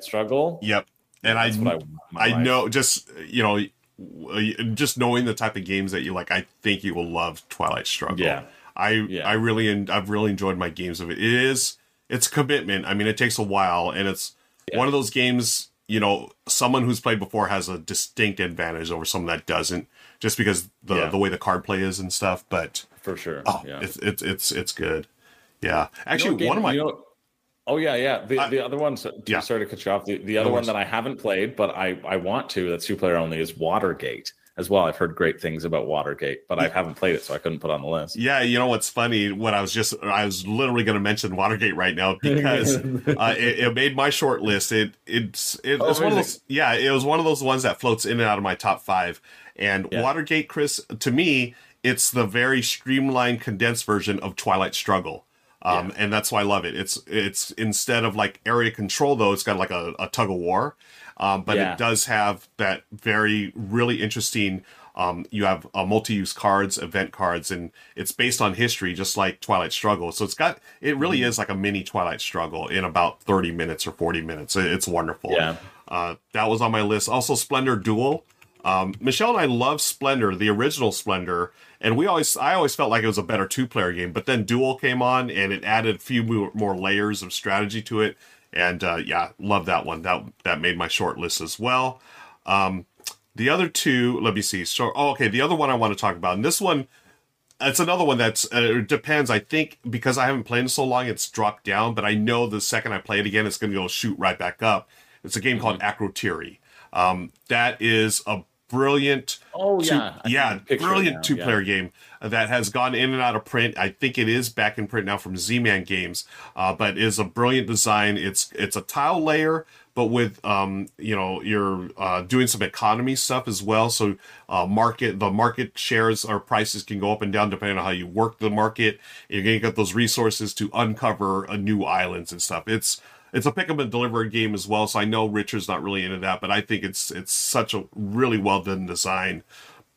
Struggle. Yep. And I that's I, want in my I life. know just you know Uh, just knowing the type of games that you like, I think you will love Twilight Struggle. Yeah. I Yeah. I really en- I've really enjoyed my games of it. It is it's commitment. I mean, it takes a while, and it's Yeah. one of those games. You know, someone who's played before has a distinct advantage over someone that doesn't, just because the Yeah. the way the card play is and stuff. But for sure. oh, yeah. it's it's it's it's good. Yeah, You know actually, game- one of my you know- oh yeah, yeah. The, I- the other one. So, Yeah. Sorry to cut you off. The, the other No one that I haven't played, but I I want to. That's two player only. Is Watergate as well. I've heard great things about Watergate, but I haven't played it, so I couldn't put it on the list. Yeah, you know what's funny? What I was just I was literally going to mention Watergate right now because uh, it, it made my short list. It it's it, Oh, it's one of those yeah, it was one of those ones that floats in and out of my top five. And Yeah. Watergate, Chris, to me, it's the very streamlined, condensed version of Twilight Struggle. Um, and that's why I love it. It's it's instead of like area control though, it's got like a, a tug of war. Um, but Yeah. it does have that very really interesting um, you have uh, multi-use cards event cards and it's based on history just like twilight struggle so it's got it really Mm-hmm. is like a mini twilight struggle in about 30 minutes or 40 minutes it's wonderful Yeah. uh, that was on my list also splendor duel um, michelle and i love splendor the original splendor and we always i always felt like it was a better two-player game but then duel came on and it added a few more, more layers of strategy to it and uh, yeah love that one that that made my short list as well um, the other two, let me see. So, oh, okay, the other one I want to talk about, and this one, it's another one that's uh, it depends. I think because I haven't played in so long, it's dropped down. But I know the second I play it again, it's going to go shoot right back up. It's a game called Akrotiri. Um, that is a brilliant, Oh two- yeah, yeah, can picture it brilliant now, two-player yeah. game that has gone in and out of print. I think it is back in print now from Z-Man Games, uh, but is a brilliant design. It's it's a tile layer, but with um, you know you're uh, doing some economy stuff as well. So uh, market the market shares or prices can go up and down depending on how you work the market. You're gonna get those resources to uncover a new islands and stuff. It's it's a pick up and deliver game as well. So I know Richard's not really into that, but I think it's it's such a really well done design.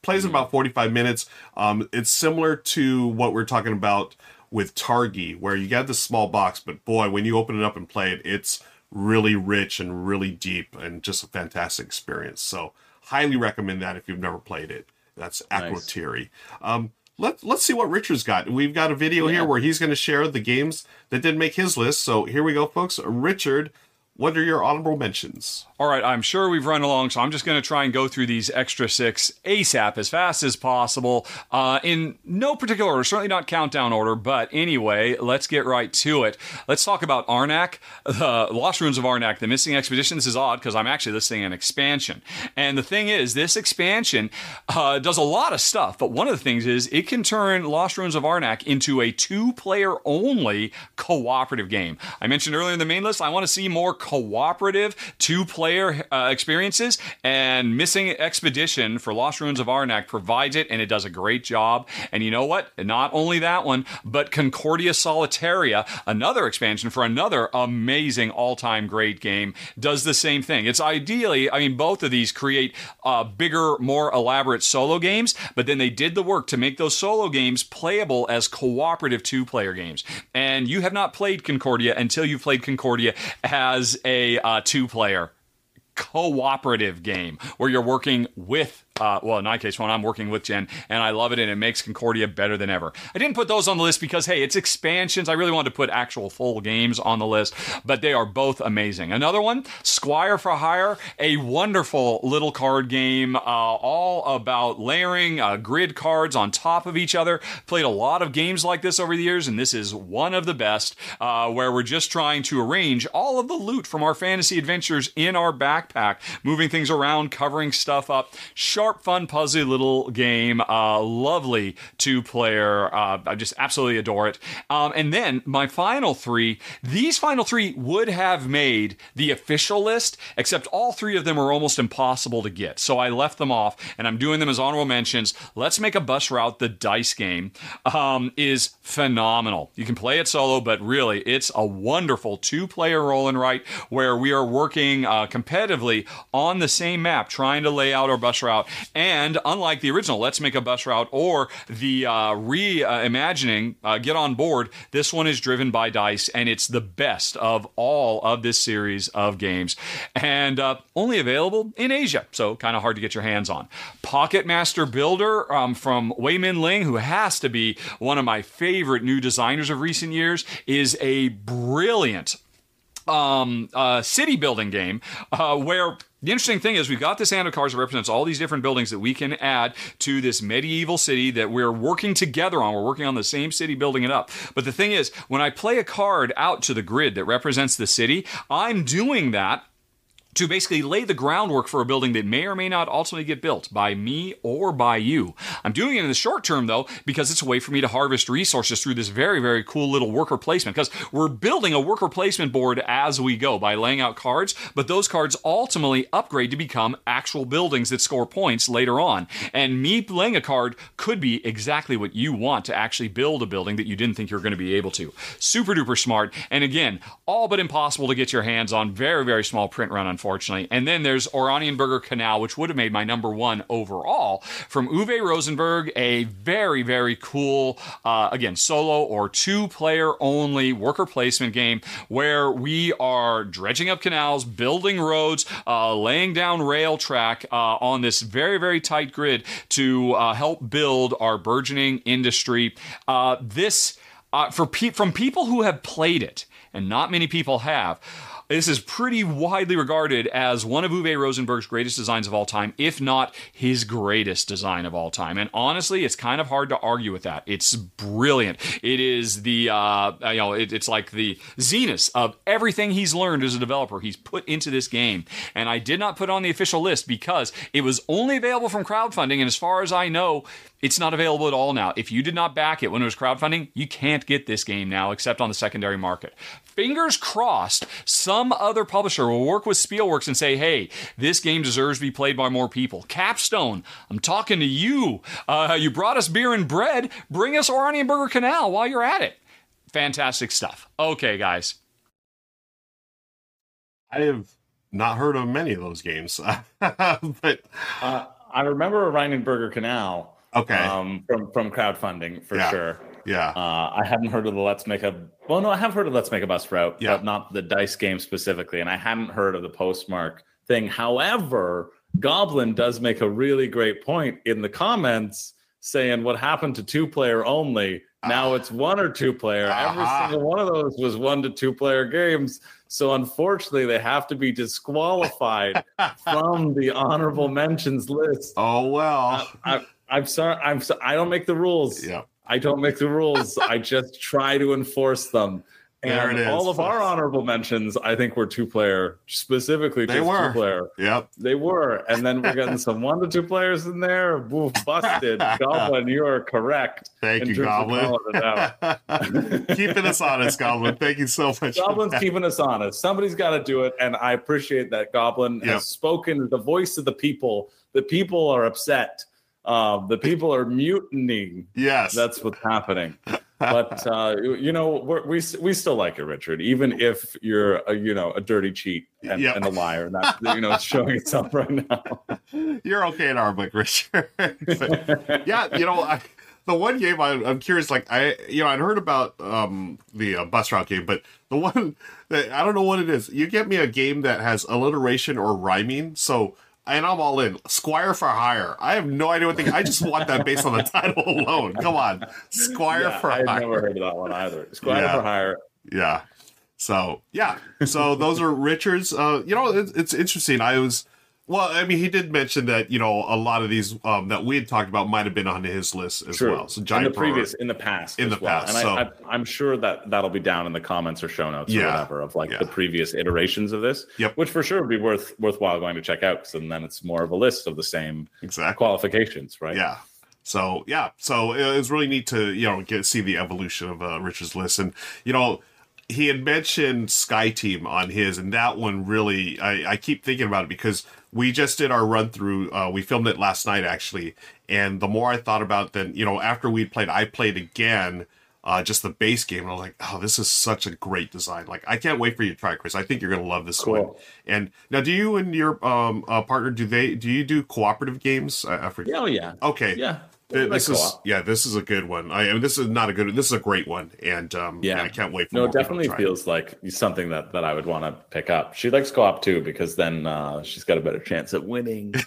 Plays in about 45 minutes. Um, it's similar to what we're talking about with Targi, where you get this small box, but boy, when you open it up and play it, it's really rich and really deep and just a fantastic experience. So highly recommend that if you've never played it. That's Nice. Akrotiri. Um, let, let's see what Richard's got. We've got a video Yeah. here where he's going to share the games that didn't make his list. So here we go, folks. Richard, what are your honorable mentions? All right, I'm sure we've run along, so I'm just going to try and go through these extra six ASAP as fast as possible uh, in no particular order, certainly not countdown order, but anyway, let's get right to it. Let's talk about Arnak, the Lost Ruins of Arnak, the Missing Expedition. This is odd because I'm actually listing an expansion. And the thing is, this expansion uh, does a lot of stuff, but one of the things is it can turn Lost Ruins of Arnak into a two player only cooperative game. I mentioned earlier in the main list, I want to see more cooperative two player uh, experiences, and Missing Expedition for Lost Ruins of Arnak provides it, and it does a great job. And you know what? Not only that one, but Concordia Solitaria, another expansion for another amazing all time great game, does the same thing. It's ideally, I mean, both of these create uh, bigger, more elaborate solo games, but then they did the work to make those solo games playable as cooperative two player games. And you have not played Concordia until you've played Concordia as a uh, two player cooperative game where you're working with uh, well, in my case, when I'm working with Jen, and I love it, and it makes Concordia better than ever. I didn't put those on the list because, hey, it's expansions. I really wanted to put actual full games on the list, but they are both amazing. Another one, Squire for Hire, a wonderful little card game, uh, all about layering uh, grid cards on top of each other. Played a lot of games like this over the years, and this is one of the best, uh, where we're just trying to arrange all of the loot from our fantasy adventures in our backpack, moving things around, covering stuff up sharp, fun, puzzly little game. Uh, lovely two player. Uh, I just absolutely adore it. Um, and then my final three, these final three would have made the official list, except all three of them are almost impossible to get. So I left them off and I'm doing them as honorable mentions. Let's make a bus route. The dice game um, is phenomenal. You can play it solo, but really it's a wonderful two player roll and write where we are working uh, competitively on the same map, trying to lay out our bus route and unlike the original Let's Make a Bus Route or the uh, reimagining uh, Get On Board, this one is driven by dice and it's the best of all of this series of games. And uh, only available in Asia, so kind of hard to get your hands on. Pocket Master Builder um, from Wei Min Ling, who has to be one of my favorite new designers of recent years, is a brilliant um, uh, city building game uh, where the interesting thing is we've got this hand of cards that represents all these different buildings that we can add to this medieval city that we're working together on. We're working on the same city, building it up. But the thing is, when I play a card out to the grid that represents the city, I'm doing that to basically lay the groundwork for a building that may or may not ultimately get built by me or by you. I'm doing it in the short term though because it's a way for me to harvest resources through this very very cool little worker placement because we're building a worker placement board as we go by laying out cards, but those cards ultimately upgrade to become actual buildings that score points later on. And me playing a card could be exactly what you want to actually build a building that you didn't think you were going to be able to. Super duper smart and again, all but impossible to get your hands on. Very very small print run on unfortunately. And then there's Oranienburger Kanal, which would have made my number one overall from Uwe Rosenberg, a very, very cool, uh, again, solo or two player only worker placement game where we are dredging up canals, building roads, uh, laying down rail track uh, on this very, very tight grid to uh, help build our burgeoning industry. Uh, this, uh, for pe- from people who have played it, and not many people have. This is pretty widely regarded as one of Uwe Rosenberg's greatest designs of all time, if not his greatest design of all time. And honestly, it's kind of hard to argue with that. It's brilliant. It is the uh, you know it, it's like the zenith of everything he's learned as a developer. He's put into this game, and I did not put on the official list because it was only available from crowdfunding, and as far as I know, it's not available at all now. If you did not back it when it was crowdfunding, you can't get this game now except on the secondary market. Fingers crossed, some other publisher will work with Spielworxx and say, hey, this game deserves to be played by more people. Capstone, I'm talking to you. Uh, you brought us beer and bread. Bring us Oranienburger Kanal while you're at it. Fantastic stuff. Okay, guys. I have not heard of many of those games, but Uh, I remember Oranienburger Kanal okay, um, from from crowdfunding for Yeah. sure. Yeah, Uh, I hadn't heard of the Let's Make a well, no, I have heard of Let's Make a Bus Route, Yeah. but not the dice game specifically, and I hadn't heard of the postmark thing. However, Goblin does make a really great point in the comments saying what happened to two player only. Now Ah. it's one or two player. Every single one of those was one to two player games. So unfortunately, they have to be disqualified from the honorable mentions list. Oh well. I, I'm sorry. I'm. So, I don't make the rules. yeah. I don't make the rules. I just try to enforce them. And all of our honorable mentions, I think, were two player, specifically They were. two player. Yep. They were, and then we're getting some one to two players in there. Woof, busted. Goblin, you are correct. Thank you, Goblin. calling it out. Keeping us honest, Goblin. Thank you so much. Goblin's keeping us honest. Somebody's got to do it, and I appreciate that Goblin Yep. has spoken the voice of the people. The people are upset. Um, the people are mutinying. Yes. That's what's happening. But uh, you know, we're, we we still like it, Richard. Even if you're a, you know a dirty cheat and, Yep. and a liar, and that's you know it's showing itself right now. You're okay in our book, Richard. But, yeah, you know, I, the one game I, I'm curious, like I, you know, I'd heard about um, the uh, bus route game, but the one that I don't know what it is. You get me a game that has alliteration or rhyming, so and I'm all in. Squire for hire. I have no idea what the. I just want that based on the title alone. Come on, Squire Yeah, for I've hire. never heard of that one either. Squire Yeah. for hire. Yeah. So yeah. So those are Richard's. Uh, you know, it's, it's interesting. I was. Well, I mean, he did mention that you know a lot of these um, that we had talked about might have been on his list as True. well. So in the previous, in the past, In as the well. past, and so- I, I, I'm sure that that'll be down in the comments or show notes or whatever of like Yeah. the previous iterations of this. Yep. Which for sure would be worth worthwhile going to check out because then it's more of a list of the same exact qualifications, right? Yeah. So yeah, so it was really neat to you know get see the evolution of uh, Richard's list, and you know he had mentioned Sky Team on his, and that one really I, I keep thinking about it because we just did our run through. Uh, we filmed it last night actually, and the more I thought about, it, then you know after we played, I played again. Uh, just the base game, and I was like, "Oh, this is such a great design! Like, I can't wait for you to try, it, Chris. I think you're gonna love this Cool. one." And now, do you and your um uh, partner do they do you do cooperative games? I forget. Oh yeah. Okay, Yeah. This is yeah, this is a good one. I, I mean, this is not a good. This is a great one, and um, yeah. I can't wait for. No, it definitely feels like something that, that I would want to pick up. She likes co-op too because then uh, she's got a better chance at winning.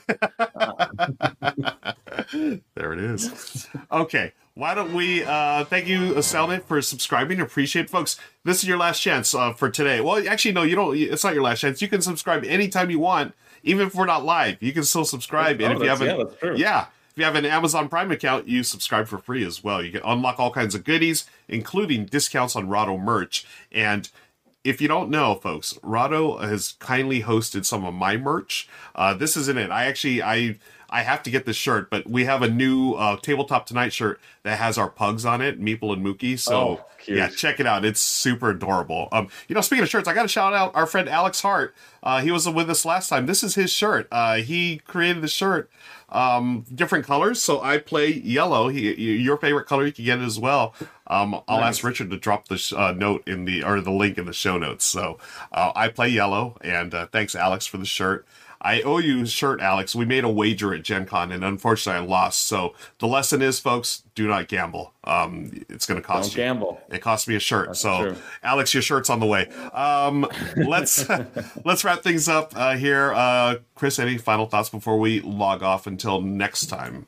There it is. okay, why don't we? uh Thank you, Selnet, for subscribing. Appreciate, it. folks. This is your last chance uh, for today. Well, actually, no, you don't. It's not your last chance. You can subscribe anytime you want, even if we're not live. You can still subscribe, and Oh, if you haven't, yeah, yeah. If you have an Amazon Prime account, you subscribe for free as well. You can unlock all kinds of goodies, including discounts on Rahdo merch. And if you don't know, folks, Rahdo has kindly hosted some of my merch. Uh, this isn't it. I actually I I have to get this shirt, but we have a new uh, tabletop tonight shirt that has our pugs on it, Meeple and Mookie. So Oh, yeah, check it out. It's super adorable. Um, you know, speaking of shirts, I got to shout out our friend Alex Hart. Uh, he was with us last time. This is his shirt. Uh, he created the shirt, um, different colors. So I play yellow. He, your favorite color, you can get it as well. Um, I'll Nice. ask Richard to drop the sh- uh, note in the or the link in the show notes. So uh, I play yellow, and uh, thanks Alex for the shirt. I owe you a shirt, Alex. We made a wager at Gen Con, and unfortunately, I lost. So the lesson is, folks, do not gamble. Um, it's going to cost Don't you. gamble. It cost me a shirt. so, true. Alex, your shirt's on the way. Um, let's let's wrap things up uh, here. Uh, Chris, any final thoughts before we log off until next time?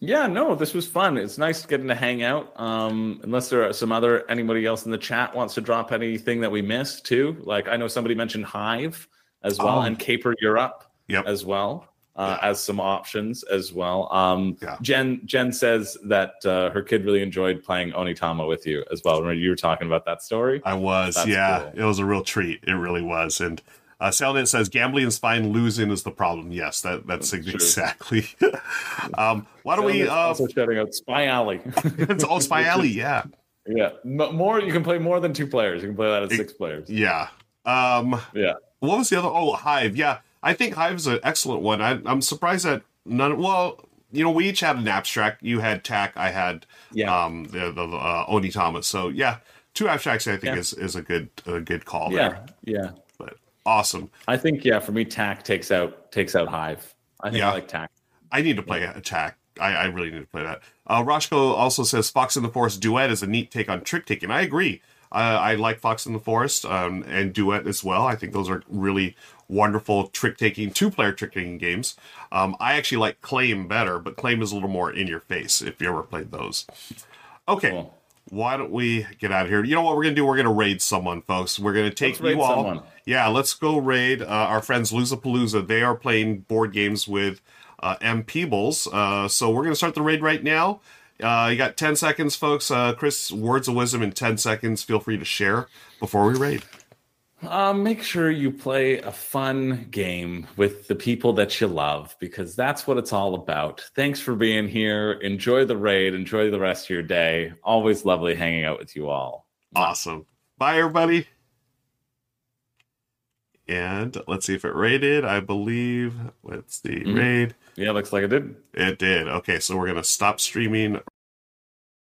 Yeah, no, this was fun. It's nice getting to hang out. Um, unless there are some other anybody else in the chat wants to drop anything that we missed too. Like I know somebody mentioned Hive as well Oh. and Caper Europe Yep. as well. Uh, as some options as well. Um, Yeah. Jen Jen says that uh, her kid really enjoyed playing Onitama with you as well. Remember you were talking about that story? I was, That's yeah. cool. It was a real treat. It really was. And uh, Salnet says gambling is fine, losing is the problem. Yes, that that's true. exactly. um, why don't we? Uh, also shouting out Spy Alley. it's all Spy Alley. Yeah, yeah, more you can play more than two players. You can play that at It- six players. yeah. Um, Yeah. What was the other? Oh, Hive. Yeah, I think Hive is an excellent one. I, I'm surprised that none. Well, you know, we each had an abstract. You had Tak. I had Yeah. um the the uh, Onitama. So yeah, two abstracts. I think Yeah. is is a good a good call Yeah, there. yeah. But awesome. I think yeah, for me, Tak takes out takes out Hive. I think Yeah. I like Tak. I need to play Attack. I, I really need to play that. Uh, Roshko also says Fox in the Forest Duet is a neat take on trick taking. I agree. Uh, I like Fox in the Forest um, and Duet as well. I think those are really wonderful trick taking, two player trick taking games. Um, I actually like Claim better, but Claim is a little more in your face if you ever played those. Okay. Cool. why don't we get out of here? You know what we're gonna do? We're gonna raid someone, folks. We're gonna take Let's you all. someone. Yeah, let's go raid uh, our friends Losapalooza. They are playing board games with uh, M Peebles. Uh, so we're gonna start the raid right now. Uh, you got 10 seconds, folks. Uh, Chris, words of wisdom in 10 seconds. Feel free to share before we raid. Um, make sure you play a fun game with the people that you love because that's what it's all about. Thanks for being here. Enjoy the raid. Enjoy the rest of your day. Always lovely hanging out with you all. Awesome. Bye, everybody. And let's see if it raided. I believe. Let's see. Mhm. Raid. Yeah, looks like it did. It did. Okay, so we're going to stop streaming